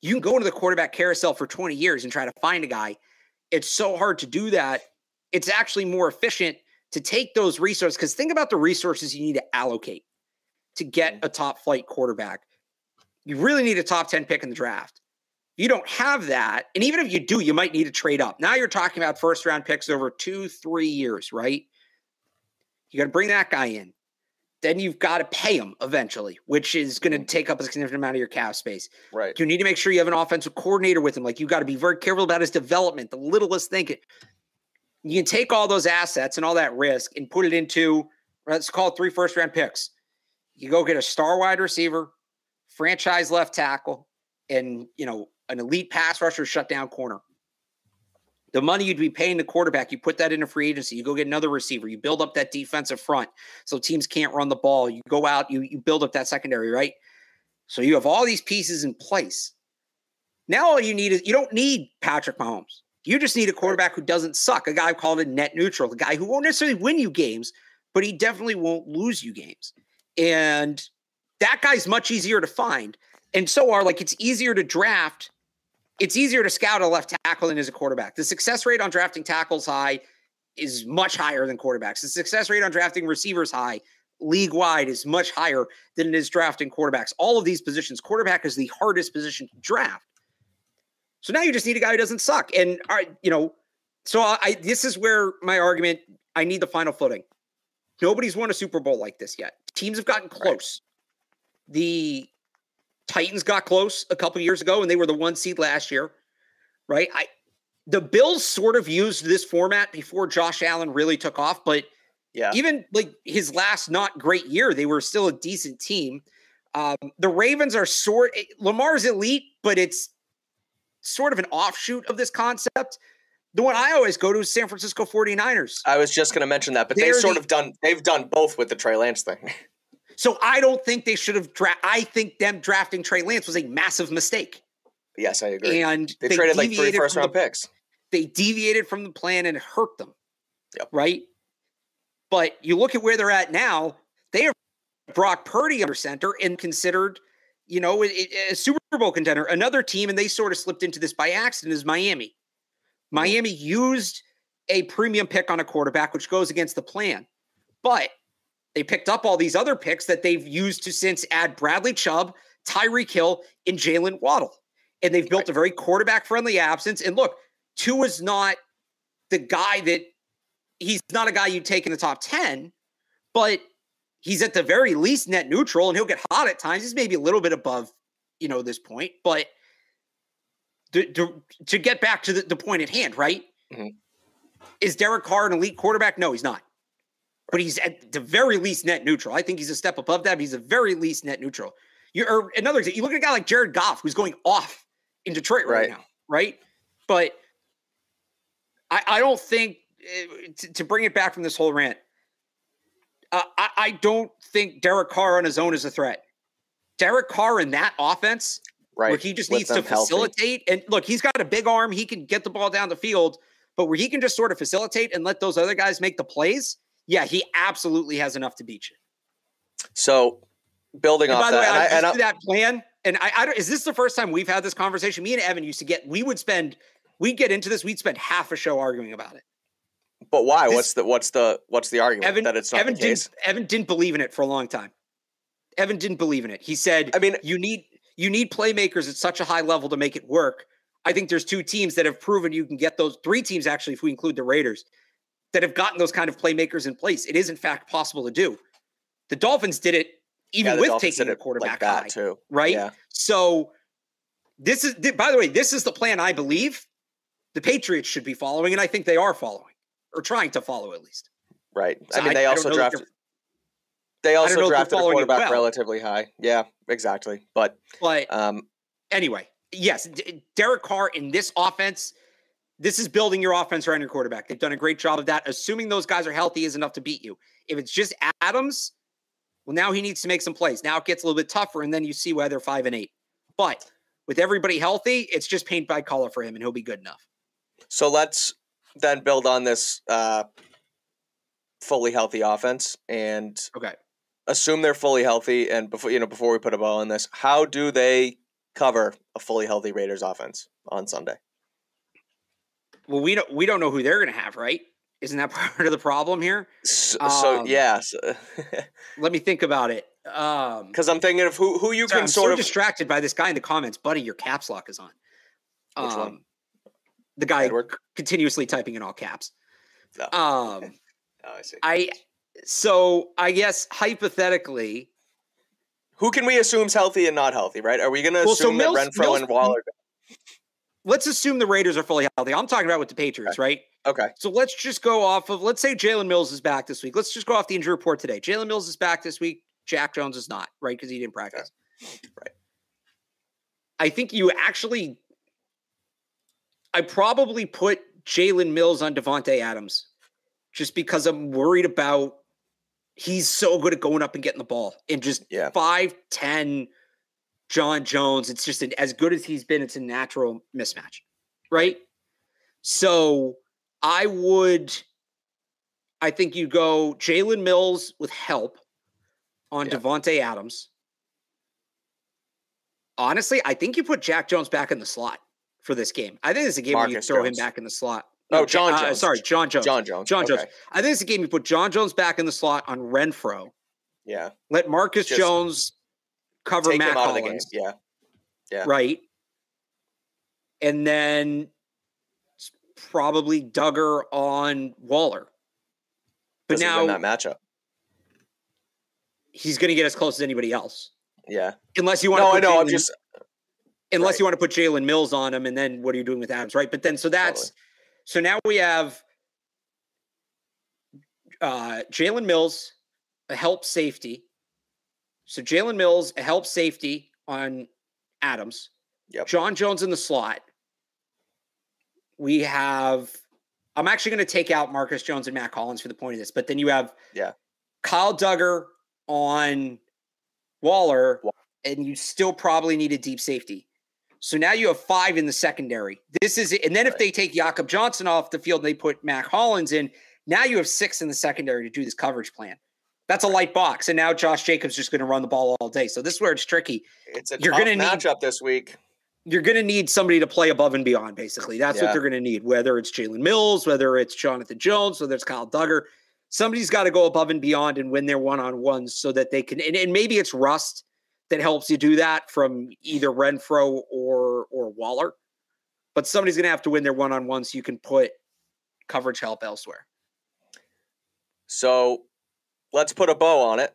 B: you can go into the quarterback carousel for 20 years and try to find a guy. It's so hard to do that. It's actually more efficient to take those resources because think about the resources you need to allocate to get mm-hmm. a top flight quarterback. You really need a top 10 pick in the draft. You don't have that and even if you do you might need to trade up. Now you're talking about first round picks over two three years right you got to bring that guy in then you've got to pay him eventually, which is going to mm-hmm. take up a significant amount of your cap space.
A: Right.
B: You need to make sure you have an offensive coordinator with him. Like you got to be very careful about his development, the littlest thing. You can take all those assets and all that risk and put it into let's call it three first round picks. You go get a star wide receiver, franchise left tackle, and you know an elite pass rusher, shutdown corner the money you'd be paying the quarterback, you put that into free agency. You go get another receiver. You build up that defensive front so teams can't run the ball. You go out, you, you build up that secondary, right? So you have all these pieces in place. Now all you need is you don't need Patrick Mahomes. You just need a quarterback who doesn't suck, a guy called a net neutral, a guy who won't necessarily win you games, but he definitely won't lose you games. And that guy's much easier to find. And so are like it's easier to draft it's easier to scout a left tackle than is a quarterback. The success rate on drafting tackles high. is much higher than quarterbacks. The success rate on drafting receivers high, league wide is much higher than it is drafting quarterbacks. All of these positions, quarterback is the hardest position to draft. So now you just need a guy who doesn't suck. And right, you know, so I this is where my argument I need the final footing. Nobody's won a Super Bowl like this yet. Teams have gotten close. Right. The Titans got close a couple years ago and they were the one seed last year. Right? I the Bills sort of used this format before Josh Allen really took off, but yeah, even like his last not great year, they were still a decent team. Um, the Ravens are sort eh, Lamar's elite, but it's sort of an offshoot of this concept. The one I always go to is San Francisco 49ers.
A: I was just going to mention that, but They're they've sort the, of done they've done both with the Trey Lance thing.
B: So I don't think they should have dra- I think them drafting Trey Lance was a massive mistake.
A: Yes, I agree.
B: And
A: they, they traded like three first round the, picks.
B: They deviated from the plan and it hurt them. Yep. Right? But you look at where they're at now, they are Brock Purdy under center and considered, you know, a, a Super Bowl contender. Another team, and they sort of slipped into this by accident, is Miami. Mm-hmm. Miami used a premium pick on a quarterback, which goes against the plan. But they picked up all these other picks that they've used to since add Bradley Chubb, Tyreek Hill, and Jaylen Waddle. And they've built right. a very quarterback friendly absence. And look, Tua is not the guy that he's not a guy you take in the top 10, but he's at the very least net neutral and he'll get hot at times. He's maybe a little bit above, you know, this point, but to, to, to get back to the, the, point at hand, right? Mm-hmm. Is Derek Carr an elite quarterback? No, he's not. But he's at the very least net neutral. I think he's a step above that. He's the very least net neutral. You or another you look at a guy like Jared Goff who's going off in Detroit right, right. now, right? But I, I don't think Eh, to, to bring it back from this whole rant, uh, I, I don't think Derek Carr on his own is a threat. Derek Carr in that offense, right, where he just needs to facilitate. Healthy. And look, he's got a big arm; he can get the ball down the field. But where he can just sort of facilitate and let those other guys make the plays, yeah, he absolutely has enough to beat you.
A: So, building and off by the
B: that,
A: way, I,
B: I, that plan, and I, I is this the first time we've had this conversation? Me and Evan used to get, we would spend, we'd get into this, we'd spend half a show arguing about it.
A: But why? This, what's the what's the what's the argument
B: Evan,
A: that it's not
B: Evan
A: the case?
B: Didn't, Evan didn't believe in it for a long time. Evan didn't believe in it. He said, "I mean, you need you need playmakers at such a high level to make it work." I think there's two teams that have proven you can get those. Three teams actually, if we include the Raiders, that have gotten those kind of playmakers in place. It is in fact possible to do. The Dolphins did it even yeah, with Dolphins taking a quarterback like high, too, right? Yeah. So this is, by the way, this is the plan I believe the Patriots should be following, and I think they are following or trying to follow at least.
A: Right. So I mean, they I, also I drafted. They also drafted a quarterback well. relatively high. Yeah, exactly. But
B: but um, anyway, yes, D- Derek Carr in this offense. This is building your offense around your quarterback. They've done a great job of that. Assuming those guys are healthy is enough to beat you. If it's just Adams, well, now he needs to make some plays. Now it gets a little bit tougher, and then you see why they're five and eight. But with everybody healthy, it's just paint by color for him, and he'll be good enough.
A: So let's then build on this uh, fully healthy offense and
B: okay
A: assume they're fully healthy and before you know before we put a ball in this how do they cover a fully healthy raiders offense on sunday
B: well we don't we don't know who they're going to have right isn't that part of the problem here
A: so, um, so yeah so
B: let me think about it um
A: because i'm thinking of who who you sorry, can
B: I'm
A: sort
B: so
A: of
B: distracted by this guy in the comments buddy your caps lock is on
A: Which um one?
B: the guy Edward? continuously typing in all caps. No. Um, oh, I see. I so I guess hypothetically,
A: who can we assume is healthy and not healthy? Right? Are we going to well, assume so Mills, that Renfrow Mills, and Waller?
B: Let's assume the Raiders are fully healthy. I'm talking about with the Patriots,
A: okay.
B: right?
A: Okay.
B: So let's just go off of let's say Jalen Mills is back this week. Let's just go off the injury report today. Jalen Mills is back this week. Jack Jones is not, right? Because he didn't practice.
A: Okay. Right.
B: I think you actually I probably put Jalen Mills on Davante Adams just because I'm worried about he's so good at going up and getting the ball and just yeah. 5'10 John Jones. It's just an, as good as he's been, it's a natural mismatch. Right. So I would, I think you go Jalen Mills with help on yeah. Davante Adams. Honestly, I think you put Jack Jones back in the slot for this game. I think it's a game Marcus where you throw Jones. him back in the slot.
A: Oh, John
B: uh,
A: Jones.
B: sorry, John Jones.
A: John Jones.
B: John
A: okay.
B: Jones. I think it's a game you put John Jones back in the slot on Renfrow.
A: Yeah.
B: Let Marcus
A: Just
B: Jones cover
A: Take
B: Matt
A: him out of the game.
B: Collins.
A: Yeah. Yeah.
B: Right. And then probably Dugger on Waller. But now
A: that matchup.
B: he's going to get as close as anybody else.
A: Yeah.
B: Unless you want
A: No,
B: to
A: I know. I'm just
B: unless
A: right.
B: you want to put Jalen Mills on him, and then what are you doing with Adams, right? But then so that's so now we have uh Jalen Mills, a help safety. So Jalen Mills, a help safety on Adams.
A: Yep.
B: John Jones in the slot. We have I'm actually going to take out Marcus Jones and Matt Collins for the point of this, but then you have
A: Yeah.
B: Kyle Dugger on Waller, and you still probably need a deep safety. So now you have five in the secondary. This is it. And then if
A: Right.
B: they take Jakob Johnson off the field and they put Mack Hollins in, now you have six in the secondary to do this coverage plan. That's a light box. And now Josh Jacobs just going to run the ball all day. So this is where it's tricky.
A: it's a
B: You're
A: tough
B: gonna need-
A: matchup this week.
B: You're going to need somebody to play above and beyond, basically. That's what they're going to need, whether it's Jalen Mills, whether it's Jonathan Jones, whether it's Kyle Dugger. Somebody's got to go above and beyond and win their one on ones so that they can. And, and maybe it's Rust that helps you do that from either Renfrow or or Waller. But somebody's going to have to win their one on ones so you can put coverage help elsewhere.
A: So let's put a bow on it.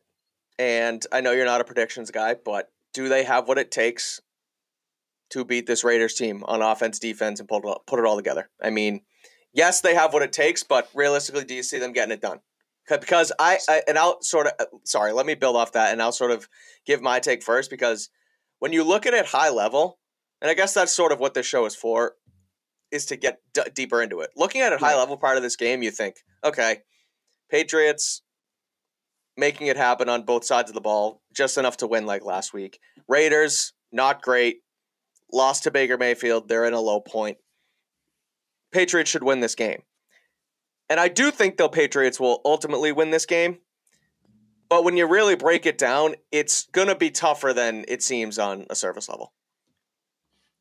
A: And I know you're not a predictions guy, but do they have what it takes to beat this Raiders team on offense, defense, and put it all, put it all together? I mean, yes, they have what it takes, but realistically, do you see them getting it done? Because I, I and I'll sort of sorry, let me build off that, and I'll sort of give my take first because when you look at it high level, and I guess that's sort of what this show is for, is to get d- deeper into it. Looking at it high level part of this game, you think, okay, Patriots making it happen on both sides of the ball, just enough to win like last week. Raiders, not great. Lost to Baker Mayfield. They're in a low point. Patriots should win this game. And I do think the Patriots will ultimately win this game. But when you really break it down, it's going to be tougher than it seems on a surface level.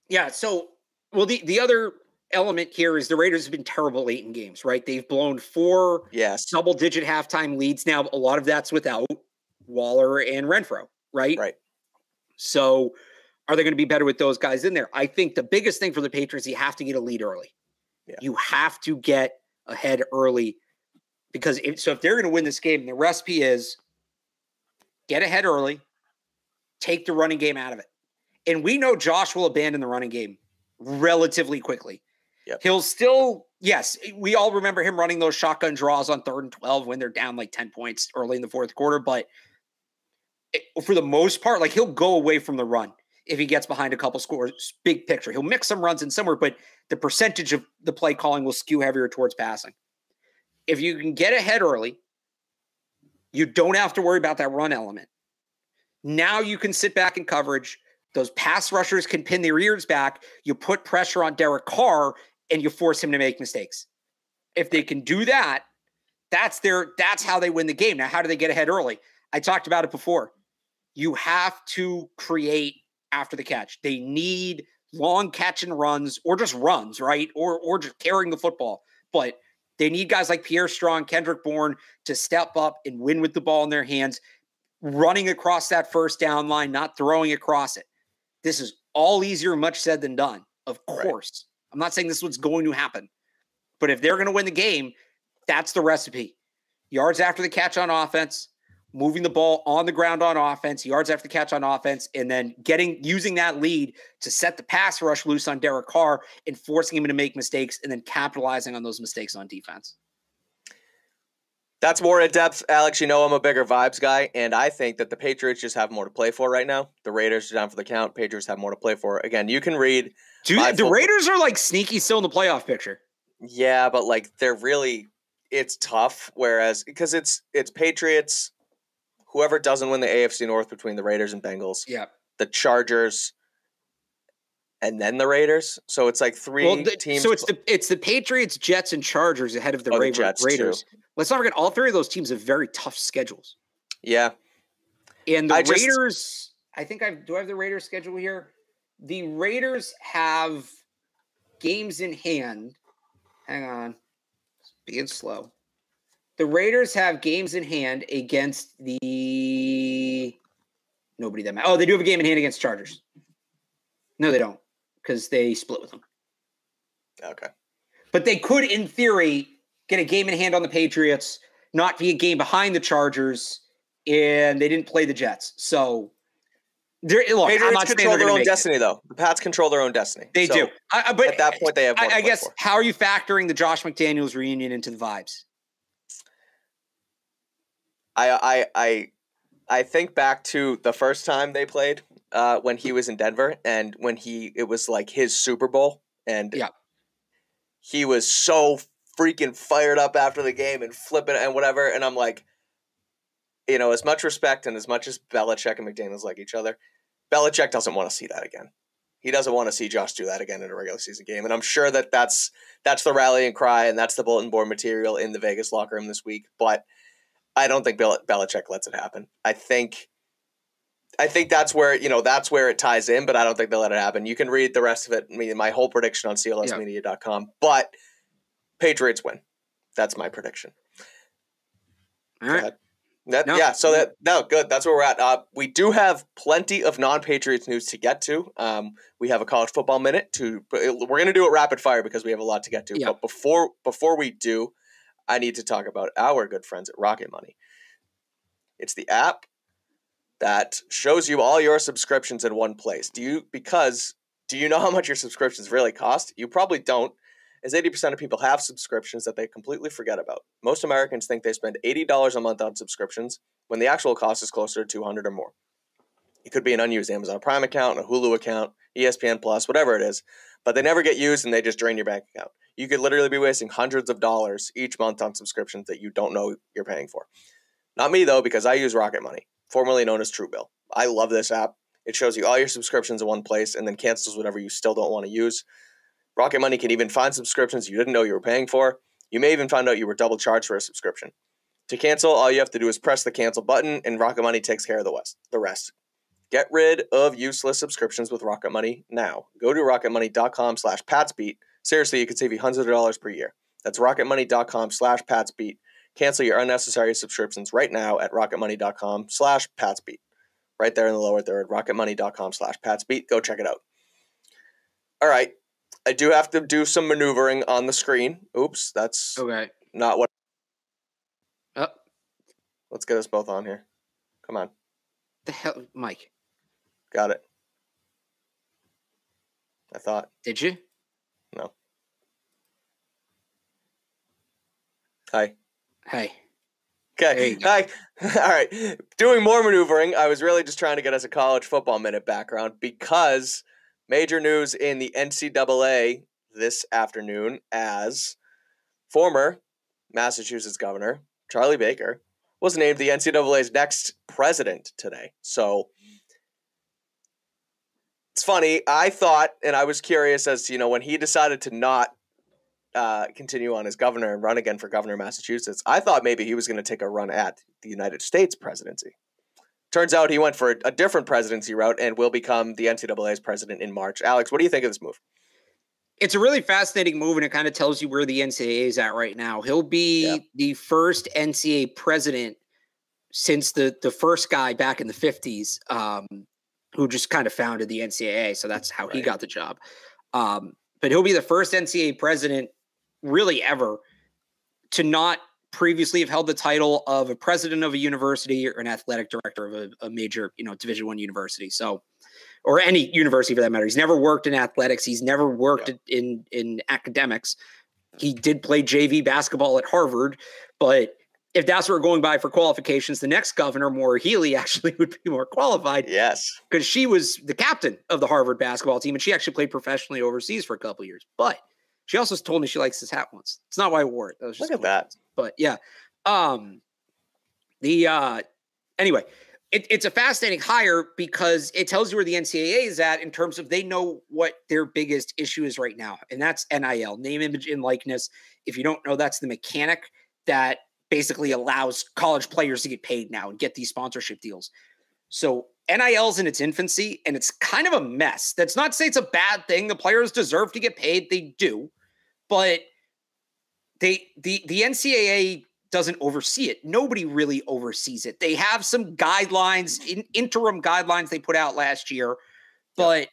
B: Yeah. So, well, the, the other element here is the Raiders have been terrible late in games, right? They've blown four
A: Yes.
B: double digit halftime leads. Now, a lot of that's without Waller and Renfrow, right?
A: Right.
B: So, are they going to be better with those guys in there? I think the biggest thing for the Patriots, you have to get a lead early.
A: Yeah.
B: You have to get ahead early because if, so if they're going to win this game, the recipe is get ahead early, take the running game out of it. And we know Josh will abandon the running game relatively quickly.
A: Yep.
B: He'll still, yes, eh, we all remember him running those shotgun draws on third and 12 when they're down like 10 points early in the fourth quarter. But it, for the most part, like he'll go away from the run if he gets behind a couple scores. Big picture. He'll mix some runs in somewhere, but the percentage of the play calling will skew heavier towards passing. If you can get ahead early, you don't have to worry about that run element. Now you can sit back in coverage. Those pass rushers can pin their ears back. You put pressure on Derek Carr and you force him to make mistakes. If they can do that, that's their that's how they win the game. Now, how do they get ahead early? I talked about it before. You have to create after the catch. They need long catch and runs or just runs, right? Or or just carrying the football. But they need guys like Pierre Strong, Kendrick Bourne to step up and win with the ball in their hands, running across that first down line, not throwing across it. This is all easier, much said than done. Of course. I'm not saying this is what's going to happen. But if they're going to win the game, that's the recipe. Yards after the catch on offense, moving the ball on the ground on offense, yards after the catch on offense, and then getting using that lead to set the pass rush loose on Derek Carr and forcing him to make mistakes and then capitalizing on those mistakes on defense.
A: That's more in depth, Alex. You know I'm a bigger vibes guy, and I think that the Patriots just have more to play for right now. The Raiders are down for the count. Patriots have more to play for. Again, you can read,
B: Dude, the
A: football-
B: Raiders are like sneaky still in the playoff picture.
A: yeah, but like they're really, it's tough. Whereas because it's it's Patriots, whoever doesn't win the AFC North between the Raiders and Bengals,
B: Yeah.
A: the Chargers, and then the Raiders. So it's like three
B: Well, the-
A: teams.
B: so it's the it's the Patriots, Jets, and Chargers ahead of the,
A: Oh, the
B: Raver-
A: Jets, too.
B: Raiders. Let's not forget all three of those teams have very tough schedules.
A: yeah,
B: And the
A: I just-
B: Raiders, I think I do I have the Raiders schedule here. The Raiders have games in hand hang on. Being slow. The Raiders have games in hand against the nobody that matters. Oh, they do have a game in hand against Chargers. No, they don't, because they split with them.
A: Okay.
B: But they could, in theory, get a game in hand on the Patriots, not be a game behind the Chargers, and they didn't play the Jets. So
A: they're, look, Patriots control their own destiny, it. though. The Pats control their own destiny.
B: They so do. I, but
A: at that point, they have.
B: I, I guess. For. How are you factoring the Josh McDaniels reunion into the vibes?
A: I I I I think back to the first time they played uh, when he was in Denver, and when he it was like his Super Bowl, and
B: yeah,
A: he was so freaking fired up after the game and flipping and whatever, and I'm like, you know, as much respect and as much as Belichick and McDaniels like each other, Belichick doesn't want to see that again. He doesn't want to see Josh do that again in a regular season game, and I'm sure that that's that's the rallying cry and that's the bulletin board material in the Vegas locker room this week. But I don't think Bel- Belichick lets it happen. I think I think that's where you know that's where it ties in, but I don't think they'll let it happen. You can read the rest of it. I mean, my whole prediction on clnsmedia.com, but Patriots win. That's my prediction.
B: All right.
A: That, no. Yeah, so that no good. That's where we're at. Uh, we do have plenty of non-Patriots news to get to. Um, we have a college football minute to. We're going to do it rapid fire because we have a lot to get to. But before before we do, I need to talk about our good friends at Rocket Money. It's the app that shows you all your subscriptions in one place. Do you because do you know how much your subscriptions really cost? You probably don't, as 80% of people have subscriptions that they completely forget about. Most Americans think they spend $80 a month on subscriptions when the actual cost is closer to 200 or more. It could be an unused Amazon Prime account, a Hulu account, ESPN Plus, whatever it is, but they never get used and they just drain your bank account you could literally be wasting hundreds of dollars each month on subscriptions that you don't know you're paying for. Not me though, because I use Rocket Money, formerly known as Truebill. I love this app. It shows you all your subscriptions in one place and then cancels whatever you still don't want to use. Rocket Money can even find subscriptions you didn't know you were paying for. You may even find out you were double charged for a subscription. To cancel, all you have to do is press the cancel button, and Rocket Money takes care of the, west, the rest. Get rid of useless subscriptions with Rocket Money now. Go to rocketmoney.com slash patsbeat Seriously, you could save you hundreds of dollars per year. That's rocketmoney.com slash patsbeat. Cancel your unnecessary subscriptions right now at rocketmoney.com slash patsbeat. Right there in the lower third, rocketmoney.com slash patsbeat. Go check it out. All right. I do have to do some maneuvering on the screen. Oops, that's
B: okay.
A: not what.
B: Oh.
A: Let's get us both on here. Come on.
B: The hell, Mike?
A: Got it. I thought.
B: Did you?
A: No. Hi.
B: Hi.
A: Okay. Hi. All right. Doing more maneuvering. I was really just trying to get us a college football minute background because major news in the NCAA this afternoon as former Massachusetts governor Charlie Baker was named the NCAA's next president today. So it's funny. I thought, and I was curious as to, you know, when he decided to not uh, continue on as governor and run again for governor of Massachusetts, I thought maybe he was going to take a run at the United States presidency. Turns out he went for a different presidency route and will become the NCAA's president in March. Alex, what do you think of this move?
B: It's a really fascinating move, and it kind of tells you where the NCAA is at right now. He'll be yeah. the first NCAA president since the the first guy back in the fifties, um, who just kind of founded the NCAA. So that's how right. he got the job. Um, but he'll be the first NCAA president really ever to not previously have held the title of a president of a university or an athletic director of a, a major, you know, Division One university. So, or any university for that matter. He's never worked in athletics. He's never worked yeah. in in academics. He did play JV basketball at Harvard, but if that's what we're going by for qualifications, the next governor, Maura Healey, actually would be more qualified.
A: Yes.
B: Because she was the captain of the Harvard basketball team and she actually played professionally overseas for a couple years. But she also told me she likes his hat once. It's not why I wore it. That was just
A: Look at that.
B: But yeah. Um the uh anyway, it, it's a fascinating hire because it tells you where the NCAA is at in terms of they know what their biggest issue is right now, and that's NIL, name, image, and likeness. If you don't know, that's the mechanic that basically allows college players to get paid now and get these sponsorship deals. So NIL's in its infancy and it's kind of a mess. That's not to say it's a bad thing. The players deserve to get paid, they do. But they the the NCAA doesn't oversee it. Nobody really oversees it. They have some guidelines, in, interim guidelines they put out last year, but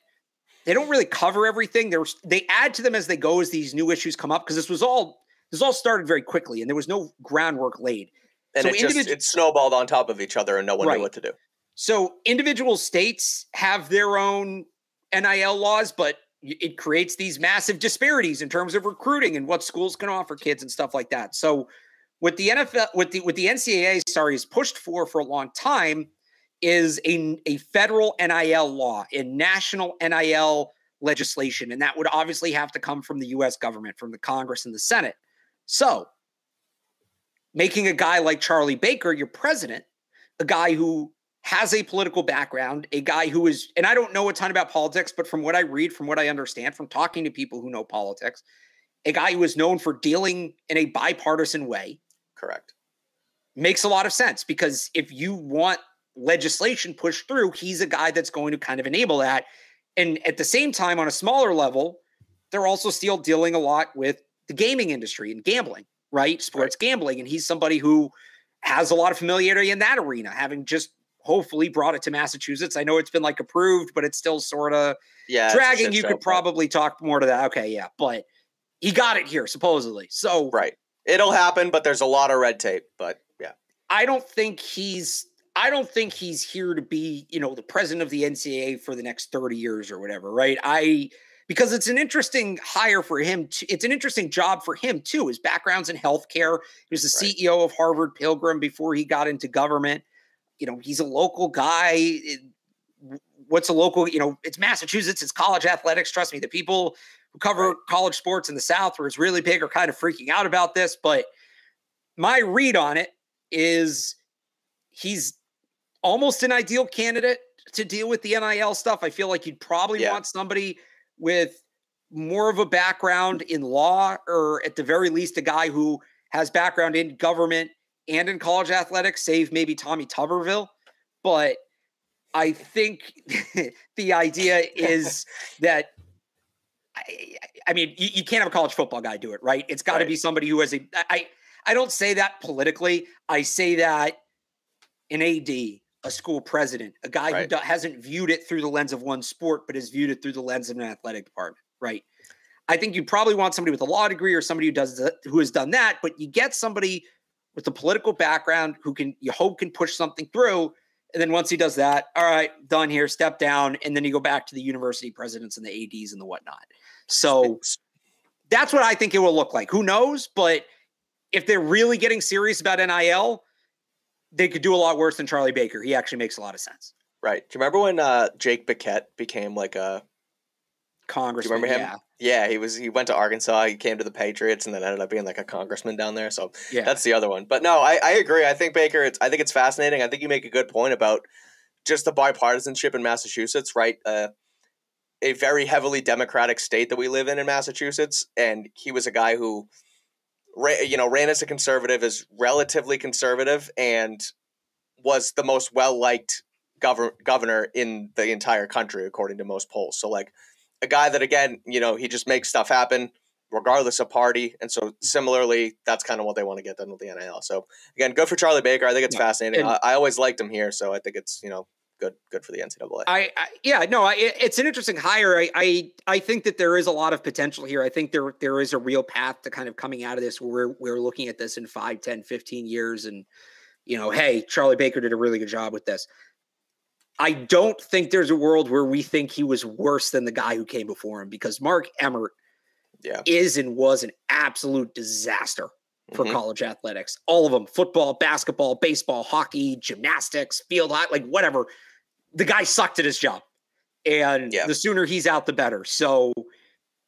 B: they don't really cover everything. There's they add to them as they go as these new issues come up because this was all this all started very quickly and there was no groundwork laid.
A: And
B: So
A: it just it snowballed on top of each other, and no one
B: Right.
A: knew what to do.
B: So individual states have their own NIL laws, but it creates these massive disparities in terms of recruiting and what schools can offer kids and stuff like that. So what the NFL, what the what the NCAA, sorry, has pushed for for a long time is a a federal NIL law, a national NIL legislation, and that would obviously have to come from the U.S. government, from the Congress and the Senate. So making a guy like Charlie Baker your president, a guy who has a political background, a guy who is, and I don't know a ton about politics, but from what I read, from what I understand, from talking to people who know politics, a guy who is known for dealing in a bipartisan way
A: Correct.
B: makes a lot of sense because if you want legislation pushed through, he's a guy that's going to kind of enable that. And at the same time, on a smaller level, they're also still dealing a lot with the gaming industry and gambling, right? Sports gambling. And he's somebody who has a lot of familiarity in that arena, having just hopefully brought it to Massachusetts. I know it's been like approved, but it's still sort of
A: Yeah.
B: dragging. You
A: show,
B: could probably talk more to that. Okay, yeah. But he got it here, supposedly. So
A: right. It'll happen, but there's a lot of red tape. But yeah,
B: I don't think he's I don't think he's here to be, you know, the president of the NCAA for the next 30 years or whatever, right? I because it's an interesting hire for him. To, it's an interesting job for him too. His background's in healthcare. He was the
A: Right.
B: CEO of Harvard Pilgrim before he got into government. You know, he's a local guy. What's a local? You know, it's Massachusetts. It's college athletics. Trust me, the people who cover college sports in the South, where it's really big, are kind of freaking out about this. But my read on it is he's almost an ideal candidate to deal with the NIL stuff. I feel like you'd probably
A: Yeah.
B: want somebody with more of a background in law, or at the very least, a guy who has background in government and in college athletics, save maybe Tommy Tuberville. But I think the idea is that I, I mean, you, you can't have a college football guy do it, right? It's got to
A: Right.
B: be somebody who has a. I I don't say that politically. I say that an AD, a school president, a guy who do, hasn't viewed it through the lens of one sport, but has viewed it through the lens of an athletic department, right? I think you probably want somebody with a law degree or somebody who does who has done that, but you get somebody with a political background who can you hope can push something through. And then once he does that, all right, done here, step down, and then you go back to the university presidents and the ads and the whatnot. So that's what I think it will look like. Who knows? But if they're really getting serious about NIL, they could do a lot worse than Charlie Baker. He actually makes a lot of sense.
A: right. Do you remember when uh, Jake Bequette became like a
B: Congressman, Do You
A: remember him?
B: yeah,
A: yeah? He was he went to Arkansas. He came to the Patriots, and then ended up being like a congressman down there. So
B: yeah,
A: That's the other one. But no, I, I agree. I think Baker, it's, I think it's fascinating. I think you make a good point about just the bipartisanship in Massachusetts, right? Uh, a very heavily Democratic state that we live in in Massachusetts. And he was a guy who, you know, ran as a conservative, is relatively conservative, and was the most well liked governor governor in the entire country, according to most polls. So, like, a guy that, again, you know, he just makes stuff happen regardless of party. And so similarly, that's kind of what they want to get done with the NIL. So again, good for Charlie Baker. I think it's
B: Yeah.
A: fascinating.
B: And-
A: I, I always liked him here, so I think it's you know good good for the NCAA.
B: I, I yeah, no, I, it's an interesting hire. I, I I think that there is a lot of potential here. I think there there is a real path to kind of coming out of this where we're, we're looking at this in 5, 10, 15 years and you know, hey, Charlie Baker did a really good job with this. I don't think there's a world where we think he was worse than the guy who came before him because Mark Emmert
A: Yeah.
B: is and was an absolute disaster for
A: Mhm.
B: college athletics. All of them football, basketball, baseball, hockey, gymnastics, field hockey, like whatever. The guy sucked at his job. And
A: Yeah.
B: the sooner he's out, the better. So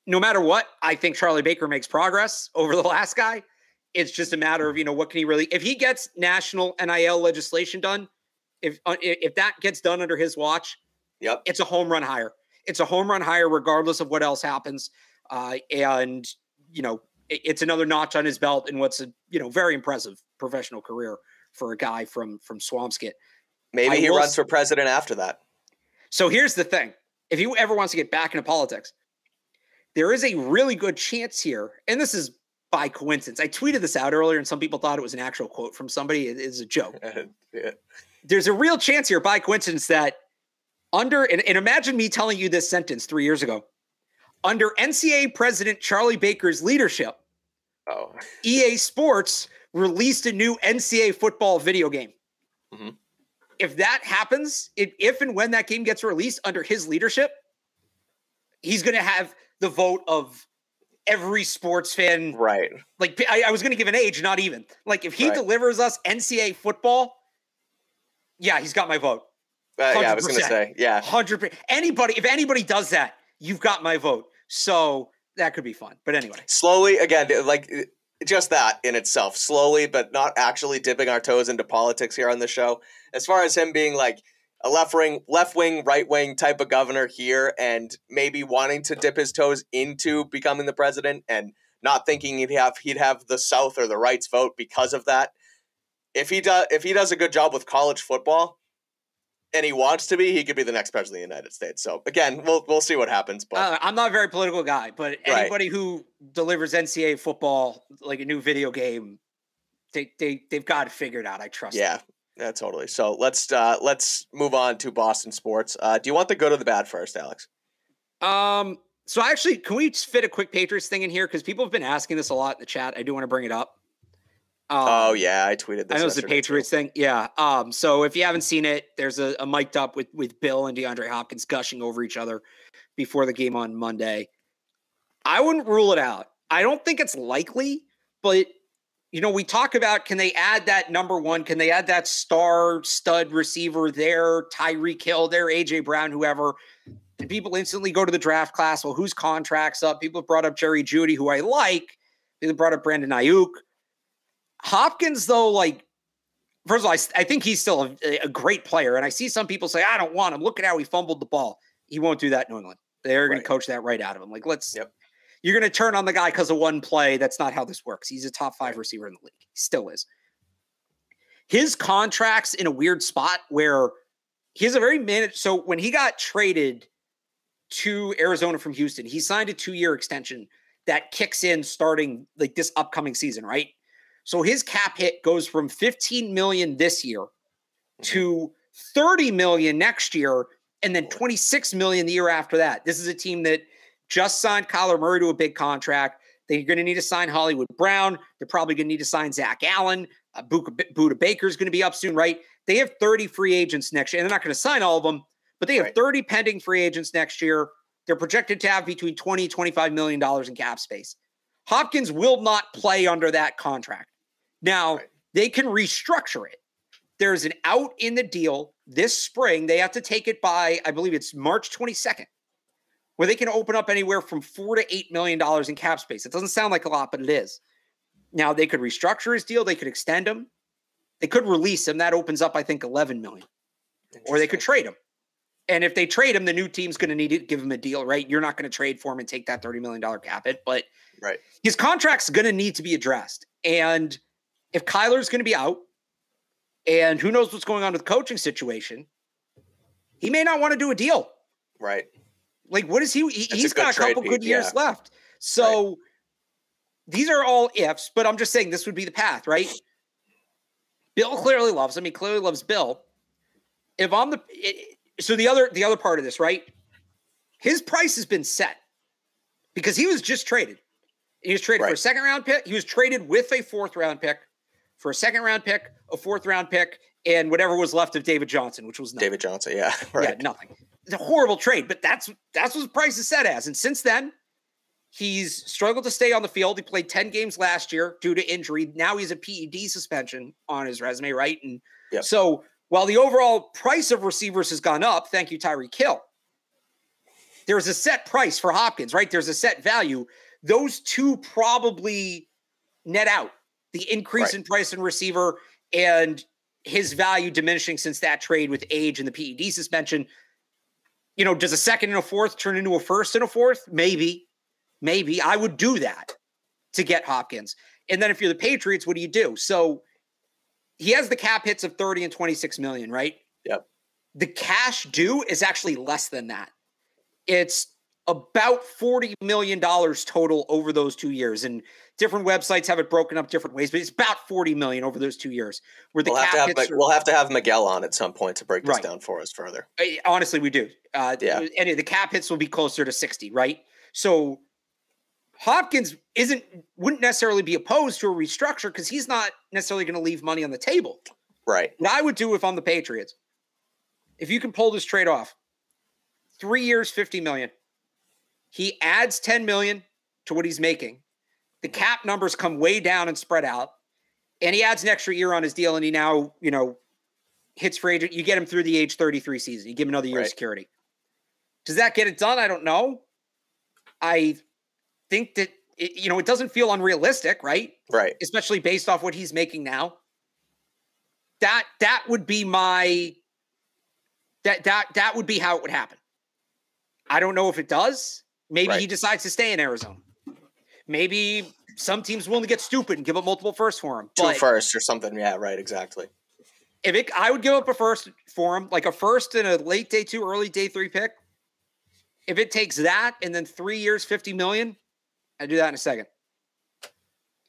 B: no matter what, I think Charlie Baker makes progress over the last guy. It's just a matter of, you know, what can he really, if he gets national NIL legislation done, if uh, if that gets done under his watch,
A: Yep.
B: it's a home run hire. It's a home run hire, regardless of what else happens. Uh, and you know, it- it's another notch on his belt in what's a you know very impressive professional career for a guy from from Swampscott.
A: Maybe
B: I
A: he runs for president after that.
B: So here's the thing: if he ever wants to get back into politics, there is a really good chance here, and this is by coincidence. I tweeted this out earlier, and some people thought it was an actual quote from somebody. It is a joke. yeah. There's a real chance here, by coincidence, that under and, and imagine me telling you this sentence three years ago. Under NCAA President Charlie Baker's leadership, oh. EA Sports released a new NCAA football video game. Mm-hmm. If that happens, if, if and when that game gets released under his leadership, he's going to have the vote of every sports fan.
A: Right.
B: Like I, I was going to give an age, not even. Like if he right. delivers us NCAA football, yeah, he's got my vote.
A: Uh, yeah, I was going to say, yeah,
B: hundred. Anybody, if anybody does that, you've got my vote. So that could be fun. But anyway,
A: slowly again, like just that in itself, slowly, but not actually dipping our toes into politics here on the show. As far as him being like a left wing, left wing, right wing type of governor here, and maybe wanting to dip his toes into becoming the president, and not thinking he'd have he'd have the South or the right's vote because of that. If he does, if he does a good job with college football, and he wants to be, he could be the next president of the United States. So again, we'll we'll see what happens. But
B: uh, I'm not a very political guy, but anybody right. who delivers NCAA football like a new video game, they they they've got it figured out. I trust.
A: Yeah, them. Yeah, totally. So let's uh, let's move on to Boston sports. Uh, do you want the good or the bad first, Alex?
B: Um. So actually, can we fit a quick Patriots thing in here? Because people have been asking this a lot in the chat. I do want to bring it up.
A: Um, oh yeah, I tweeted this.
B: I know it's the Patriots too. thing. Yeah. Um. So if you haven't seen it, there's a, a mic'd up with with Bill and DeAndre Hopkins gushing over each other before the game on Monday. I wouldn't rule it out. I don't think it's likely, but you know, we talk about can they add that number one? Can they add that star stud receiver there, Tyreek Hill there, AJ Brown, whoever? And people instantly go to the draft class. Well, whose contract's up? People have brought up Jerry Jeudy, who I like. They brought up Brandon Aiyuk. Hopkins, though, like, first of all, I, I think he's still a, a, great player. And I see some people say, I don't want him. Look at how he fumbled the ball. He won't do that in New England. They're going to coach that right out of him. Like, let's yep you're going to turn on the guy because of one play. That's not how this works. He's a top five receiver in the league. He still is. His contract's in a weird spot where he has a very managed. So when he got traded to Arizona from Houston, he signed a two year extension that kicks in starting like this upcoming season, right? So his cap hit goes from 15 million this year mm-hmm. to 30 million next year and then 26 million the year after that. This is a team that just signed Kyler Murray to a big contract. They're going to need to sign Hollywood Brown. They're probably going to need to sign Zach Allen. Uh, Budda Baker is going to be up soon, right? They have 30 free agents next year, and they're not going to sign all of them, but they have right. 30 pending free agents next year. They're projected to have between 20 and 25 million dollars in cap space. Hopkins will not play under that contract. Now, right. they can restructure it. There's an out in the deal this spring. They have to take it by, I believe it's March 22nd where they can open up anywhere from four to eight million dollars in cap space. It doesn't sound like a lot, but it is. Now they could restructure his deal, they could extend him, they could release him. That opens up, I think, 11 million. Or they could trade him. And if they trade him, the new team's going to need to give him a deal, right? You're not going to trade for him and take that $30 million cap hit, but
A: right.
B: his contract's going to need to be addressed. And if Kyler's going to be out, and who knows what's going on with the coaching situation, he may not want to do a deal.
A: Right.
B: Like, what is he? he has got a couple good years yeah. left. So right. these are all ifs, but I'm just saying this would be the path, right? Bill clearly loves him. He clearly loves Bill. If I'm the it, so the other the other part of this, right? His price has been set because he was just traded. He was traded right. for a second round pick. He was traded with a fourth round pick for a second round pick, a fourth round pick, and whatever was left of David Johnson, which was nothing.
A: David Johnson. Yeah, right.
B: Yeah, nothing it's a horrible trade, but that's that's what the price is set as. And since then, he's struggled to stay on the field. He played 10 games last year due to injury. Now he's a PED suspension on his resume, right? And yep. so while the overall price of receivers has gone up, thank you, Tyreek Hill. there's a set price for Hopkins, right? There's a set value. Those two probably net out the increase right. in price and receiver and his value diminishing since that trade with age and the PED suspension you know, does a second and a fourth turn into a first and a fourth? Maybe, maybe I would do that to get Hopkins. And then if you're the Patriots, what do you do? So he has the cap hits of 30 and 26 million, right?
A: Yep.
B: The cash due is actually less than that. It's about $40 million total over those two years. And different websites have it broken up different ways, but it's about 40 million over those two years. Where the
A: we'll
B: cap
A: have to have,
B: are-
A: we'll have to have Miguel on at some point to break this
B: Right.
A: down for us further.
B: Uh, honestly, we do. Uh,
A: Yeah.
B: And the cap hits will be closer to 60, right? So Hopkins isn't wouldn't necessarily be opposed to a restructure because he's not necessarily going to leave money on the table.
A: Right.
B: What I would do if I'm the Patriots, if you can pull this trade off, three years, 50 million. He adds 10 million to what he's making. The cap numbers come way down and spread out. And he adds an extra year on his deal, and he now, you know, hits free agent. You get him through the age 33 season. You give him another year of security. Does that get it done? I don't know. I think that it, you know, it doesn't feel unrealistic, right?
A: Right.
B: especially based off what he's making now. That that would be my that that that would be how it would happen. I don't know if it does. Maybe he decides to stay in Arizona. Maybe some teams willing to get stupid and give up multiple firsts for him.
A: Two
B: But
A: first or something. Yeah. Right. Exactly.
B: if it, I would give up a first for him, like a first and a late day two, early day three pick. If it takes that and then three years, fifty million, I do that in a second.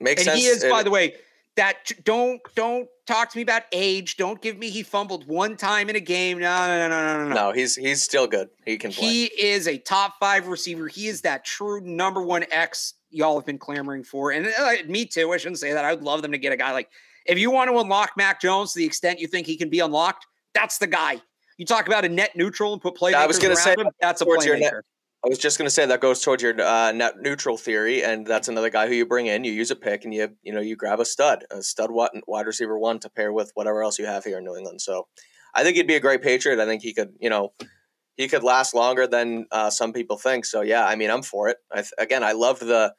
A: Makes
B: and
A: sense.
B: he is, by
A: It-
B: the way, that don't don't talk to me about age. Don't give me he fumbled one time in a game. No, no, no, no, no, no.
A: no, he's he's still good. He can play.
B: He is a top five receiver. He is that true number one X y'all have been clamoring for. And uh, me too. I shouldn't say that. I would love them to get a guy like if you want to unlock Mac Jones to the extent you think he can be unlocked, that's the guy. You talk about a net neutral and put playmakers
A: I was gonna
B: around
A: say
B: him, that's a
A: your net-
B: playmaker.
A: I was just going to say that goes towards your uh, net neutral theory, and that's another guy who you bring in. You use a pick, and you you know you grab a stud, a stud wide, wide receiver one to pair with whatever else you have here in New England. So, I think he'd be a great Patriot. I think he could you know he could last longer than uh, some people think. So yeah, I mean I'm for it. I th- again, I loved the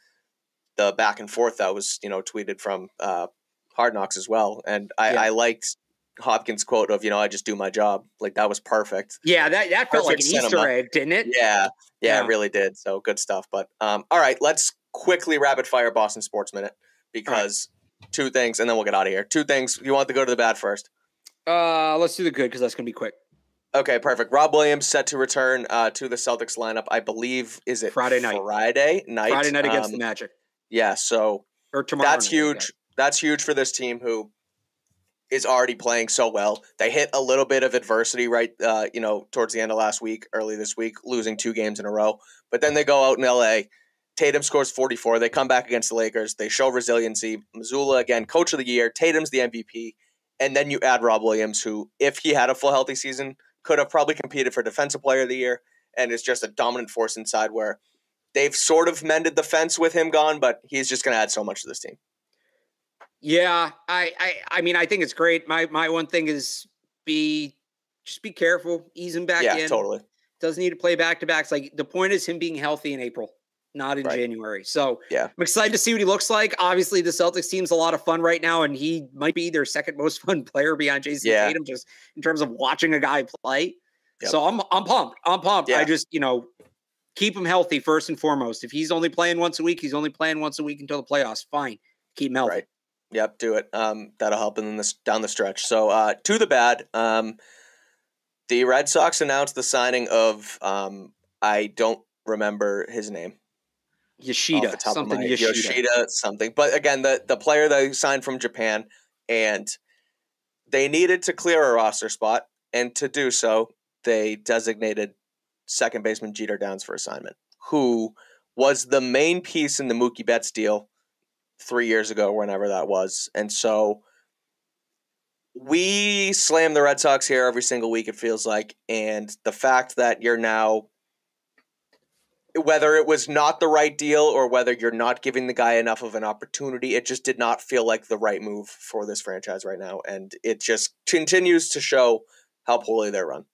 A: the back and forth that was you know tweeted from uh, Hard Knocks as well, and I,
B: Yeah.
A: I liked Hopkins' quote of you know I just do my job. Like that was perfect.
B: Yeah, that, that felt like an
A: Perfect
B: Easter egg, didn't it?
A: Yeah, yeah,
B: Yeah.
A: it really did. So good stuff. But um, all right, let's quickly rapid fire Boston Sports Minute because two things, and then we'll get out of here. Two things. You want to go to the bad first?
B: Uh, let's do the good because that's gonna be quick.
A: Okay, perfect. Rob Williams set to return uh, to the Celtics lineup. I believe is it
B: Friday night.
A: Friday night.
B: Friday night against
A: Um,
B: the Magic
A: Yeah. So
B: or tomorrow.
A: that's
B: night,
A: huge. That's huge for this team who is already playing so well. They hit a little bit of adversity right, uh, you know, towards the end of last week, early this week, losing two games in a row. But then they go out in LA. Tatum scores 44. They come back against the Lakers. They show resiliency. Mazzulla again, coach of the year. Tatum's the MVP. And then you add Rob Williams, who, if he had a full healthy season, could have probably competed for Defensive Player of the Year and is just a dominant force inside where they've sort of mended the fence with him gone, but he's just going to add so much to this team.
B: Yeah, I, I, I mean, I think it's great. My, my one thing is be, just be careful, ease him back
A: yeah,
B: in.
A: totally.
B: Doesn't need to play back to backs. Like the point is him being healthy in April, not in
A: Right.
B: January. So
A: Yeah.
B: I'm excited to see what he looks like. Obviously, the Celtics team's a lot of fun right now, and he might be their second most fun player behind Jayson
A: Yeah.
B: Tatum, just in terms of watching a guy play.
A: Yep.
B: So I'm, I'm pumped. I'm pumped. I just, you know, keep him healthy first and foremost. If he's only playing once a week, he's only playing once a week until the playoffs. Fine, keep him healthy.
A: Right. Yep, do it. Um, that'll help in this down the stretch. So uh, to the bad, um, the Red Sox announced the signing of um, I don't remember his name.
B: Yoshida,
A: the top of
B: something
A: my-
B: Yoshida.
A: Yoshida something. But again, the the player they signed from Japan, and they needed to clear a roster spot, and to do so, they designated second baseman Jeter Downs for assignment, who was the main piece in the Mookie Betts deal three years ago, whenever that was, and so. We slam the Red Sox here every single week, it feels like. And the fact that you're now whether it was not the right deal or whether you're not giving the guy enough of an opportunity, it just did not feel like the right move for this franchise right now. And it just continues to show how poorly they're run.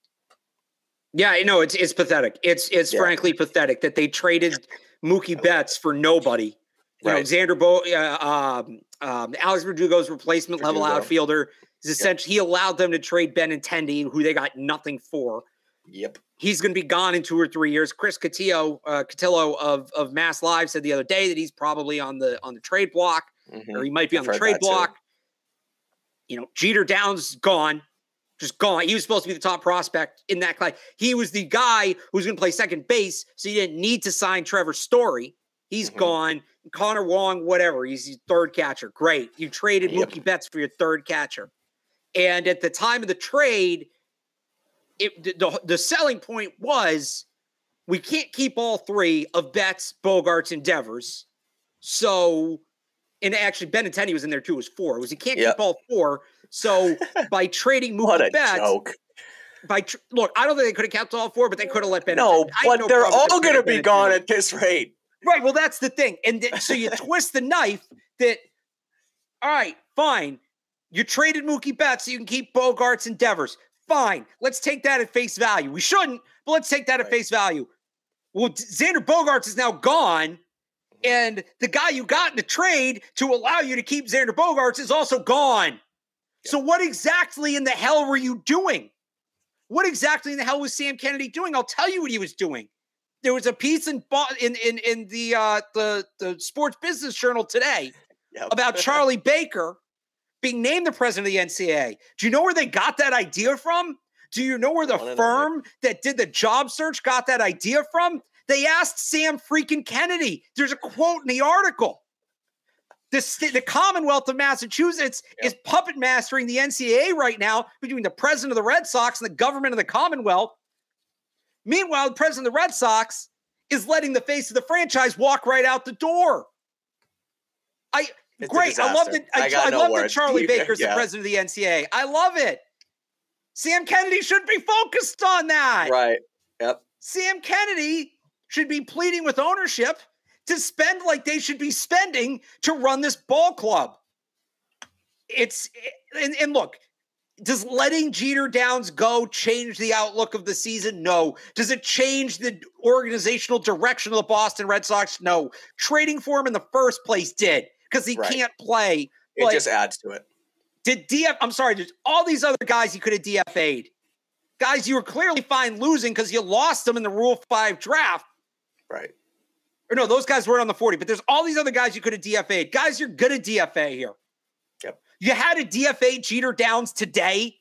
B: Yeah, I know it's it's pathetic. It's it's
A: Yeah.
B: frankly pathetic that they traded Mookie Betts for nobody. You know, Xander Bo, uh, um, um, Alex Verdugo's replacement level outfielder is essentially he allowed them to trade Ben Benintendi, who they got nothing for.
A: Yep.
B: He's going to be gone in two or three years. Chris Cotillo, uh, Cotillo of of Mass Live said the other day that he's probably on the on the trade block
A: Mhm.
B: or he might be on
A: I've
B: the trade
A: that too.
B: block. You know, Jeter Downs gone. just gone. He was supposed to be the top prospect in that class. He was the guy who was going to play second base, so you didn't need to sign Trevor Story. He's mm-hmm. gone. Connor Wong, whatever. He's your third catcher. Great. You traded yep. Mookie Betts for your third catcher. And at the time of the trade, it, the, the selling point was we can't keep all three of Betts, Bogaerts, and Devers. So, and actually Benintendi was in there too. It was four. It was he can't yep. keep all four. So by trading Mookie Betts,
A: joke.
B: By tr- look, I don't think they could have kept all four, but they could have let Ben.
A: No, but no they're all going to be gone at this rate.
B: Right. Well, that's the thing, and th- so you twist the knife. That all right, fine. You traded Mookie Betts so you can keep Bogaerts and Devers. Fine. Let's take that at face value. We shouldn't, but let's take that at face value. Well, Xander Bogaerts is now gone, and the guy you got in the trade to allow you to keep Xander Bogaerts is also gone. Yeah. So, what exactly in the hell were you doing? What exactly in the hell was Sam Kennedy doing? I'll tell you what he was doing. There was a piece in in in, in the uh, the the Sports Business Journal today yep. about Charlie Baker being named the president of the NCAA. Do you know where they got that idea from? Do you know where the firm that did the job search got that idea from? They asked Sam freaking Kennedy. There's a quote in the article. The, the Commonwealth of Massachusetts yep. is puppet mastering the NCAA right now between the president of the Red Sox and the government of the Commonwealth. Meanwhile, the president of the Red Sox is letting the face of the franchise walk right out the door. I it's Great. I love that. I, I, I no love that Charlie Baker's yeah. the president of the NCAA. I love it. Sam Kennedy should be focused on that.
A: Right. Yep.
B: Sam Kennedy should be pleading with ownership to spend like they should be spending to run this ball club. It's and, and look, does letting Jeter Downs go change the outlook of the season? No. Does it change the organizational direction of the Boston Red Sox? No. Trading for him in the first place did because he right. can't play.
A: It just adds to it.
B: Did DF? I'm sorry. There's all these other guys you could have DFA'd. Guys, you were clearly fine losing because you lost them in the Rule Five draft.
A: Right.
B: Or no, those guys weren't on the 40, but there's all these other guys you could have DFA'd. Guys, you're good at DFA here. You had a DFA Jeter Downs today.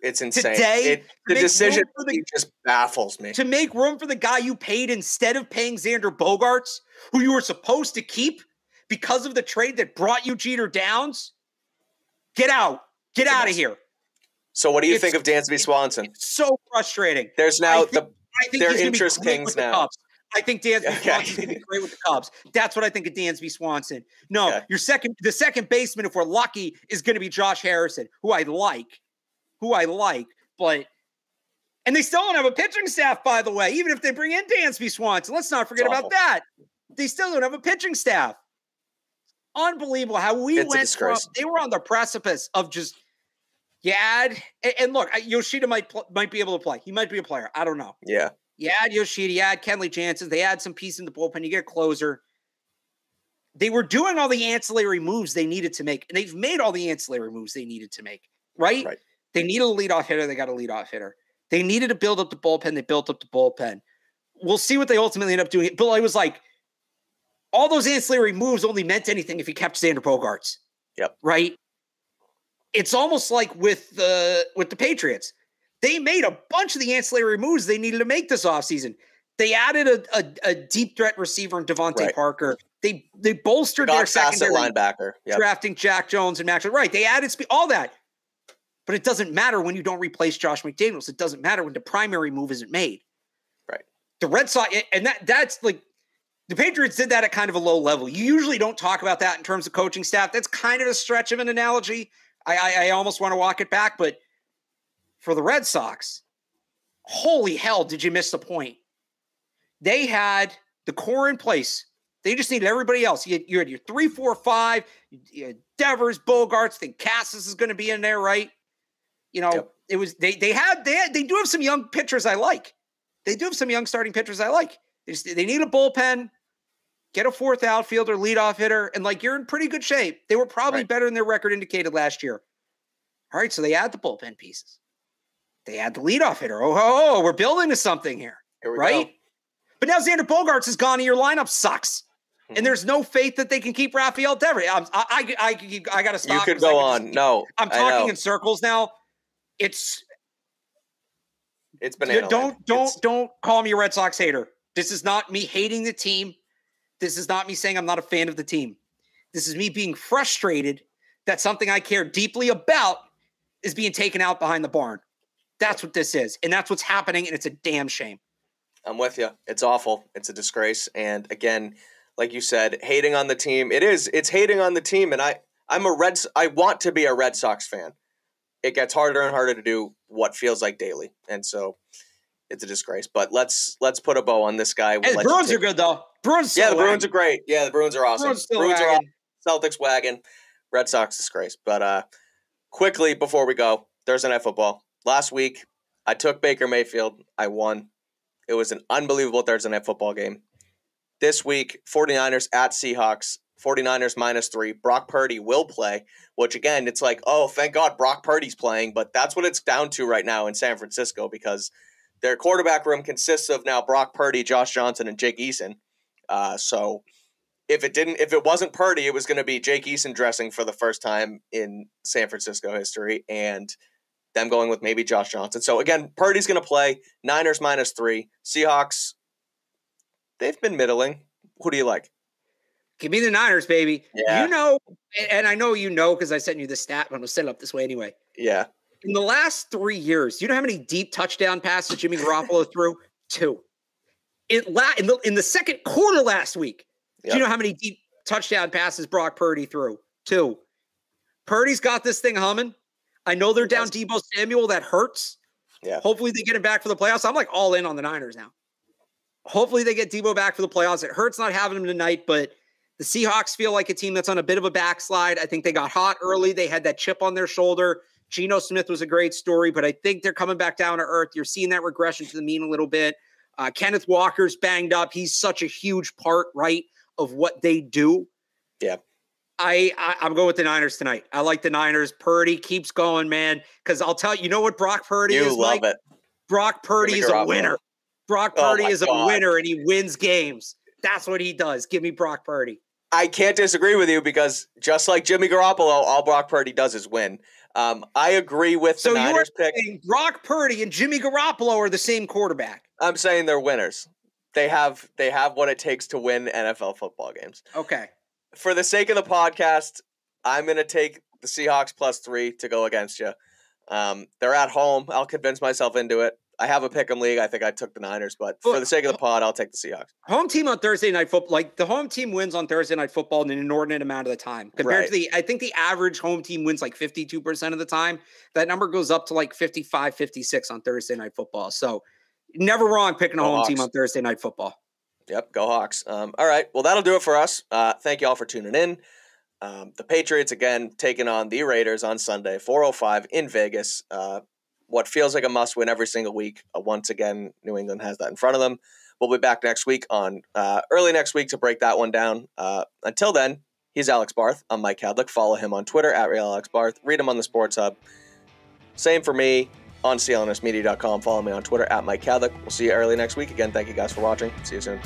A: It's insane. Today, it, the decision the, just baffles me.
B: To make room for the guy you paid instead of paying Xander Bogaerts, who you were supposed to keep because of the trade that brought you Jeter Downs, get out. Get out of here.
A: So, what do you it's, think of Dansby Swanson?
B: so frustrating.
A: There's now think, the I think they're interest kings now.
B: I think Dansby okay. Swanson's gonna be great with the Cubs. That's what I think of Dansby Swanson. No, okay. your second, the second baseman, if we're lucky, is going to be Josh Harrison, who I like, who I like, but. And they still don't have a pitching staff, by the way, even if they bring in Dansby Swanson. Let's not forget about that. They still don't have a pitching staff unbelievable how we it's went from they were on the precipice of just you add and, and look Yoshida might might be able to play. He might be a player. I don't know.
A: Yeah.
B: You add Yoshida, you add Kenley Jansen, they add some piece in the bullpen, you get a closer. They were doing all the ancillary moves they needed to make, and they've made all the ancillary moves they needed to make, right? right. They needed a leadoff hitter, they got a leadoff hitter. They needed to build up the bullpen, they built up the bullpen. We'll see what they ultimately end up doing. But I was like, all those ancillary moves only meant anything if he kept Xander Bogaerts.
A: Yep.
B: Right. It's almost like with the with the Patriots. They made a bunch of the ancillary moves they needed to make this offseason. They added a, a, a deep threat receiver in DeVante right. Parker. They they bolstered their secondary
A: linebacker,
B: yep. drafting Jack Jones and Max. Right. They added speed, all that. But it doesn't matter when you don't replace Josh McDaniels. It doesn't matter when the primary move isn't made.
A: Right.
B: The Red Sox, and that that's like the Patriots did that at kind of a low level. You usually don't talk about that in terms of coaching staff. That's kind of a stretch of an analogy. I, I, I almost want to walk it back, but for the Red Sox, holy hell, did you miss the point? They had the core in place. They just needed everybody else. You had, you had your three, four, five, you had Devers, Bogaerts. I think Casas is going to be in there, right? You know, yep. it was they they had they had, they do have some young pitchers I like. They do have some young starting pitchers I like. They just they need a bullpen get a fourth outfielder, leadoff hitter, and like you're in pretty good shape. They were probably right. better than their record indicated last year. All right, so they add the bullpen pieces. They had the leadoff hitter. Oh, oh, oh we're building to something here, here right? Go. But now Xander Bogaerts is gone, and your lineup sucks. And hmm. there's no faith that they can keep Rafael Devers. I, I, I, I, I got to stop.
A: You could go on.
B: Keep,
A: no,
B: I'm talking in circles now. It's
A: It's banana.
B: don't don't
A: It's-
B: don't call me a Red Sox hater. This is not me hating the team. This is not me saying I'm not a fan of the team. This is me being frustrated that something I care deeply about is being taken out behind the barn. That's what this is. And that's what's happening. And it's a damn shame.
A: I'm with you. It's awful. It's a disgrace. And again, like you said, hating on the team. It is. It's hating on the team. And I, I'm a Red. I want to be a Red Sox fan. It gets harder and harder to do what feels like daily, and so it's a disgrace. But let's let's put a bow on this guy. We'll
B: Hey, the Bruins are good, though. Bruins
A: Yeah, the Bruins are great. Yeah, the Bruins are awesome.
B: Bruins still
A: Bruins are awesome. Celtics wagon. Red Sox disgrace. But uh, quickly before we go, Thursday night football. Last week, I took Baker Mayfield. I won. It was an unbelievable Thursday night football game. This week, 49ers at Seahawks. 49ers minus three. Brock Purdy will play, which again, it's like, oh, thank God Brock Purdy's playing. But that's what it's down to right now in San Francisco because their quarterback room consists of now Brock Purdy, Josh Johnson, and Jake Eason. Uh, so if it didn't, if it wasn't Purdy, it was going to be Jake Eason dressing for the first time in San Francisco history, and them going with maybe Josh Johnson. So again, Purdy's going to play. Niners minus three. Seahawks. They've been middling. Who do you like?
B: Give me the Niners, baby.
A: Yeah.
B: You know, and- I know you know because I sent you the stat, but I'm going to set it up this way anyway.
A: Yeah,
B: In the last three years, you know how many deep touchdown passes Jimmy Garoppolo threw? Two. In, la- in, the, in the second quarter last week, do you know how many deep touchdown passes Brock Purdy threw? Two. Purdy's got this thing humming. I know they're
A: He
B: down Deebo Samuel. That hurts.
A: Yeah.
B: Hopefully they get him back for the playoffs. I'm like all in on the Niners now. Hopefully they get Deebo back for the playoffs. It hurts not having him tonight, but the Seahawks feel like a team that's on a bit of a backslide. I think they got hot early. They had that chip on their shoulder. Geno Smith was a great story, but I think they're coming back down to earth. You're seeing that regression to the mean a little bit. Uh, Kenneth Walker's banged up. He's such a huge part, right, of what they do.
A: Yeah.
B: I, I I'm going with the Niners tonight. I like the Niners. Purdy keeps going, man. Because I'll tell you, you know what Brock Purdy
A: you
B: is
A: love
B: like.
A: it.
B: Brock Purdy is a winner. Brock
A: Oh
B: Purdy
A: my
B: is a
A: God.
B: winner, and he wins games. That's what he does. Give me Brock Purdy.
A: I can't disagree with you because just like Jimmy Garoppolo, all Brock Purdy does is win. Um, I agree with
B: So
A: the
B: you're
A: Niners pick.
B: saying Brock Purdy and Jimmy Garoppolo are the same quarterback.
A: I'm saying they're winners. They have they have what it takes to win NFL football games.
B: Okay.
A: For the sake of the podcast, I'm going to take the Seahawks plus three to go against you. Um, they're at home. I'll convince myself into it. I have a pick 'em league. I think I took the Niners, but for the sake of the pod, I'll take the Seahawks.
B: Home team on Thursday night football, like the home team wins on Thursday night football in an inordinate amount of the time compared
A: Right.
B: to the, I think the average home team wins like 52% of the time. That number goes up to like 55, 56 on Thursday night football. So never wrong picking a home team on Thursday night football.
A: Yep, go Hawks. Um, all right, well that'll do it for us. Uh, thank you all for tuning in. Um, the Patriots again taking on the Raiders on Sunday, 4:05 in Vegas. Uh, what feels like a must-win every single week. Uh, once again, New England has that in front of them. We'll be back next week on uh, early next week to break that one down. Uh, until then, he's Alex Barth. I'm Mike Kadlick. Follow him on Twitter at Real Alex Barth. Read him on the Sports Hub. Same for me on CLNSmedia.com. Follow me on Twitter at Mike Kadlick. We'll see you early next week. Again, thank you guys for watching. See you soon.